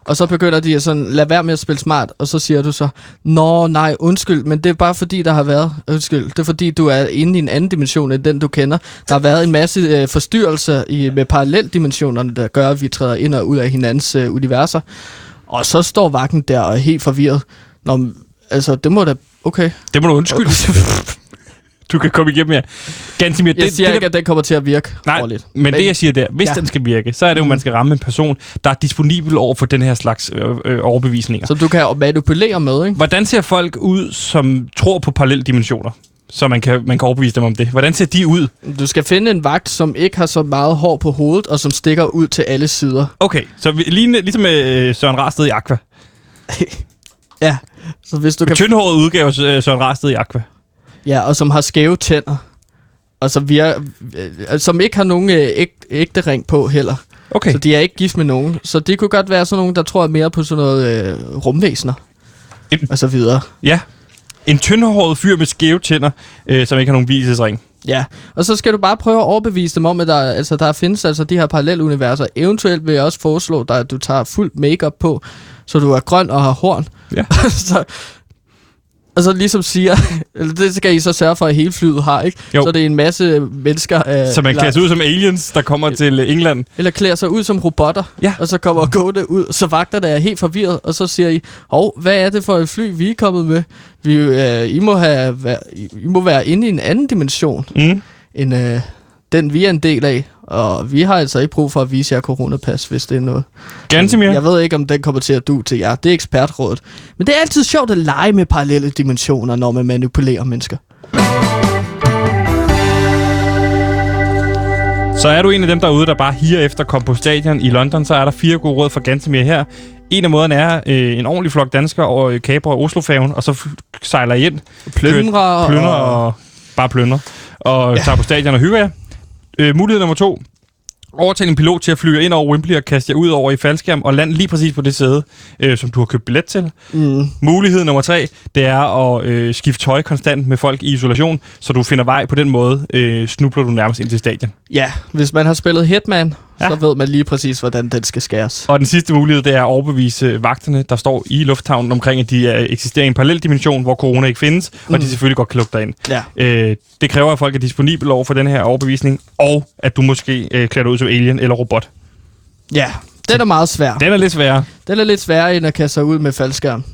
Speaker 1: Og så begynder de at sådan, lad være med at spille smart, og så siger du så, Nå, nej, undskyld, men det er bare fordi, der har været, undskyld, det er fordi, du er inde i en anden dimension, end den du kender. Der har været en masse øh, forstyrrelser i, med paralleldimensionerne, der gør, at vi træder ind og ud af hinandens øh, universer. Og så står vagten der og er helt forvirret. Nå, altså, det må da, okay.
Speaker 2: Det må du undskylde. du kan komme igennem her. Gansimir,
Speaker 1: Jeg
Speaker 2: det,
Speaker 1: siger
Speaker 2: det,
Speaker 1: ikke, at den kommer til at virke
Speaker 2: Nej,
Speaker 1: dårligt.
Speaker 2: men det jeg siger der, hvis
Speaker 1: Ja.
Speaker 2: den skal virke, så er det jo, at man skal ramme en person, der er disponibel over for den her slags øh, øh, overbevisninger.
Speaker 1: Så du kan manipulere med, ikke?
Speaker 2: Hvordan ser folk ud, som tror på parallelle dimensioner? Så man kan, man kan overbevise dem om det. Hvordan ser de ud?
Speaker 1: Du skal finde en vagt, som ikke har så meget hår på hovedet, og som stikker ud til alle sider.
Speaker 2: Okay, så vi, lige, ligesom med øh, Søren Rasted i Aqua.
Speaker 1: Ja, så hvis du kan...
Speaker 2: Tyndhåret udgave øh, Søren Rasted i Aqua.
Speaker 1: Ja, og som har skæve tænder. Og som, vi er, øh, som ikke har nogen øh, æg, ægte ring på heller.
Speaker 2: Okay.
Speaker 1: Så de er ikke gift med nogen. Så det kunne godt være sådan nogen, der tror mere på sådan noget øh, rumvæsener.
Speaker 2: En-
Speaker 1: Og så videre.
Speaker 2: Ja. En tyndhåret fyr med skæve tænder, øh, som ikke har nogen visesring.
Speaker 1: Ja, og så skal du bare prøve at overbevise dem om, at der, altså, der findes altså de her paralleluniverser. Eventuelt vil jeg også foreslå dig, at du tager fuld makeup på, så du er grøn og har horn.
Speaker 2: Ja.
Speaker 1: så, og så ligesom siger, eller det skal I så sørge for, at hele flyet har, ikke?
Speaker 2: Jo.
Speaker 1: Så det er en masse mennesker... Øh,
Speaker 2: Så man klæder sig ud som aliens, der kommer til England.
Speaker 1: Eller klæder sig ud som robotter,
Speaker 2: Ja.
Speaker 1: og så kommer gående ud, så vagterne er helt forvirret, og så siger I, hov, hvad er det for et fly, vi er kommet med? Vi, øh, I, må have, I må være inde i en anden dimension,
Speaker 2: Mm.
Speaker 1: end øh, den vi er en del af, og vi har altså ikke brug for at vise jer coronapas, hvis det er noget.
Speaker 2: Gansimir?
Speaker 1: Jeg ved ikke, om den kommer til at du til jer. Det er ekspertrådet. Men det er altid sjovt at lege med parallelle dimensioner, når man manipulerer mennesker.
Speaker 2: Så er du en af dem derude, der bare higer efter komme på stadion i London, så er der fire gode råd for Gantemir her. En af måderne er øh, en ordentlig flok danskere over øh, og Oslofærgen, og så sejler I ind.
Speaker 1: Plyndrer
Speaker 2: Plønder
Speaker 1: og-
Speaker 2: og... Bare plønder. Og ja. tager på stadion og hygger jer. Øh, mulighed nummer to. Overtale en pilot til at flyve ind over Wembley og kaste jer ud over i faldskærm og lande lige præcis på det sæde, øh, som du har købt billet til.
Speaker 1: Mm.
Speaker 2: Mulighed nummer tre, det er at øh, skifte tøj konstant med folk i isolation, så du finder vej på den måde, øh, snubler du nærmest ind til stadion.
Speaker 1: Ja, hvis man har spillet Hitman,
Speaker 2: Ja.
Speaker 1: så ved man lige præcis, hvordan den skal skæres.
Speaker 2: Og den sidste mulighed, det er at overbevise vagterne, der står i lufthavnen omkring, at de er, eksisterer i en parallel dimension, hvor corona ikke findes, mm. og de selvfølgelig godt kan lukke dig ind.
Speaker 1: Ja.
Speaker 2: Øh, det kræver, at folk er disponible over for den her overbevisning, og at du måske øh, klæder dig ud som alien eller robot.
Speaker 1: Ja, den er meget svær.
Speaker 2: Den er lidt sværere.
Speaker 1: Den er lidt sværere, end at kaste sig ud med faldskærm.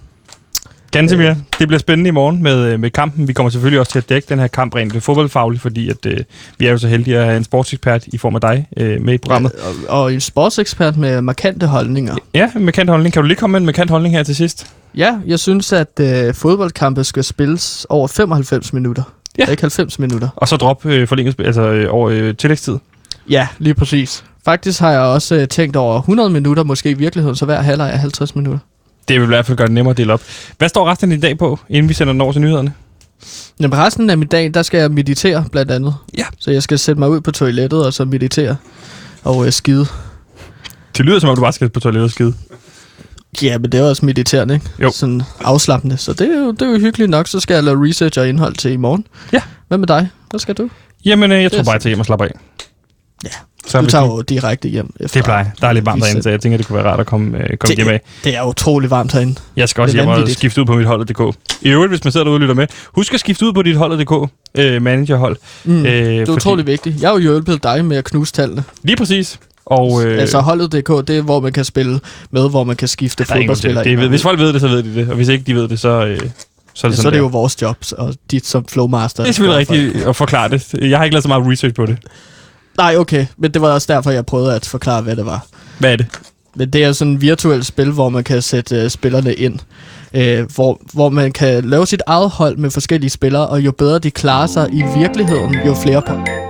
Speaker 2: Ganske mere. Det bliver spændende i morgen med, øh, med kampen. Vi kommer selvfølgelig også til at dække den her kamp rent fodboldfagligt, fordi at, øh, vi er jo så heldige at have en sportsekspert i form af dig øh, med i programmet.
Speaker 1: Og, og en sportsekspert med markante holdninger.
Speaker 2: Ja, med kant holdning. Kan du lige komme med en markant holdning her til sidst?
Speaker 1: Ja, jeg synes, at øh, fodboldkampe skal spilles over 95 minutter.
Speaker 2: Ja.
Speaker 1: Ikke 90 minutter.
Speaker 2: Og så drop øh, forlænget, altså øh, over øh, tillægstid.
Speaker 1: Ja, lige præcis. Faktisk har jeg også øh, tænkt over 100 minutter, måske i virkeligheden, så hver halvleg er 50 minutter.
Speaker 2: Det vil i hvert fald gøre det nemmere at dele op. Hvad står resten af din dag på, inden vi sender den over til nyhederne?
Speaker 1: Men resten af min dag, der skal jeg meditere blandt andet.
Speaker 2: Ja.
Speaker 1: Så jeg skal sætte mig ud på toilettet og så meditere og øh, skide.
Speaker 2: Det lyder som om, du bare skal på toilettet og skide.
Speaker 1: Ja, men det er også mediterende, ikke?
Speaker 2: Jo.
Speaker 1: Sådan afslappende. Så det er, jo, det er jo hyggeligt nok. Så skal jeg lave research og indhold til i morgen.
Speaker 2: Ja.
Speaker 1: Hvad med dig? Hvad skal du?
Speaker 2: Jamen, øh, jeg tror bare, jeg tager hjem og slapper af.
Speaker 1: Ja.
Speaker 2: Så
Speaker 1: Du tager jo direkte hjem. Efter
Speaker 2: Det plejer. Der er lidt varmt derinde, så jeg tænker, det kunne være rart at komme, øh, komme hjem af.
Speaker 1: Det er utrolig varmt herinde.
Speaker 2: Jeg skal også
Speaker 1: Det
Speaker 2: hjem og skifte ud på mit holdet.dk. I øvrigt, hvis man sidder derude og lytter med, husk at skifte ud på dit holdet.dk øh, managerhold.
Speaker 1: Mm.
Speaker 2: Øh,
Speaker 1: Det er
Speaker 2: fordi-
Speaker 1: utrolig vigtigt. Jeg har jo hjulpet dig med at knuse tallene.
Speaker 2: Lige præcis. Og, øh,
Speaker 1: altså holdet.dk, det er, hvor man kan spille med, hvor man kan skifte
Speaker 2: er det.
Speaker 1: fodboldspillere.
Speaker 2: det ved,
Speaker 1: og
Speaker 2: hvis folk ved det, så ved de det. Og hvis ikke de ved det, så, øh, så er det
Speaker 1: ja, så er det jo vores job, og dit som flowmaster.
Speaker 2: Det er selvfølgelig rigtigt at forklare det. Jeg har ikke lavet så meget research på det.
Speaker 1: Nej, okay, men det var også derfor, jeg prøvede at forklare, hvad det var.
Speaker 2: Hvad er det?
Speaker 1: Men det er sådan et virtuelt spil, hvor man kan sætte uh, spillerne ind. Uh, hvor, hvor man kan lave sit eget hold med forskellige spillere, og jo bedre de klarer sig i virkeligheden, jo flere, po-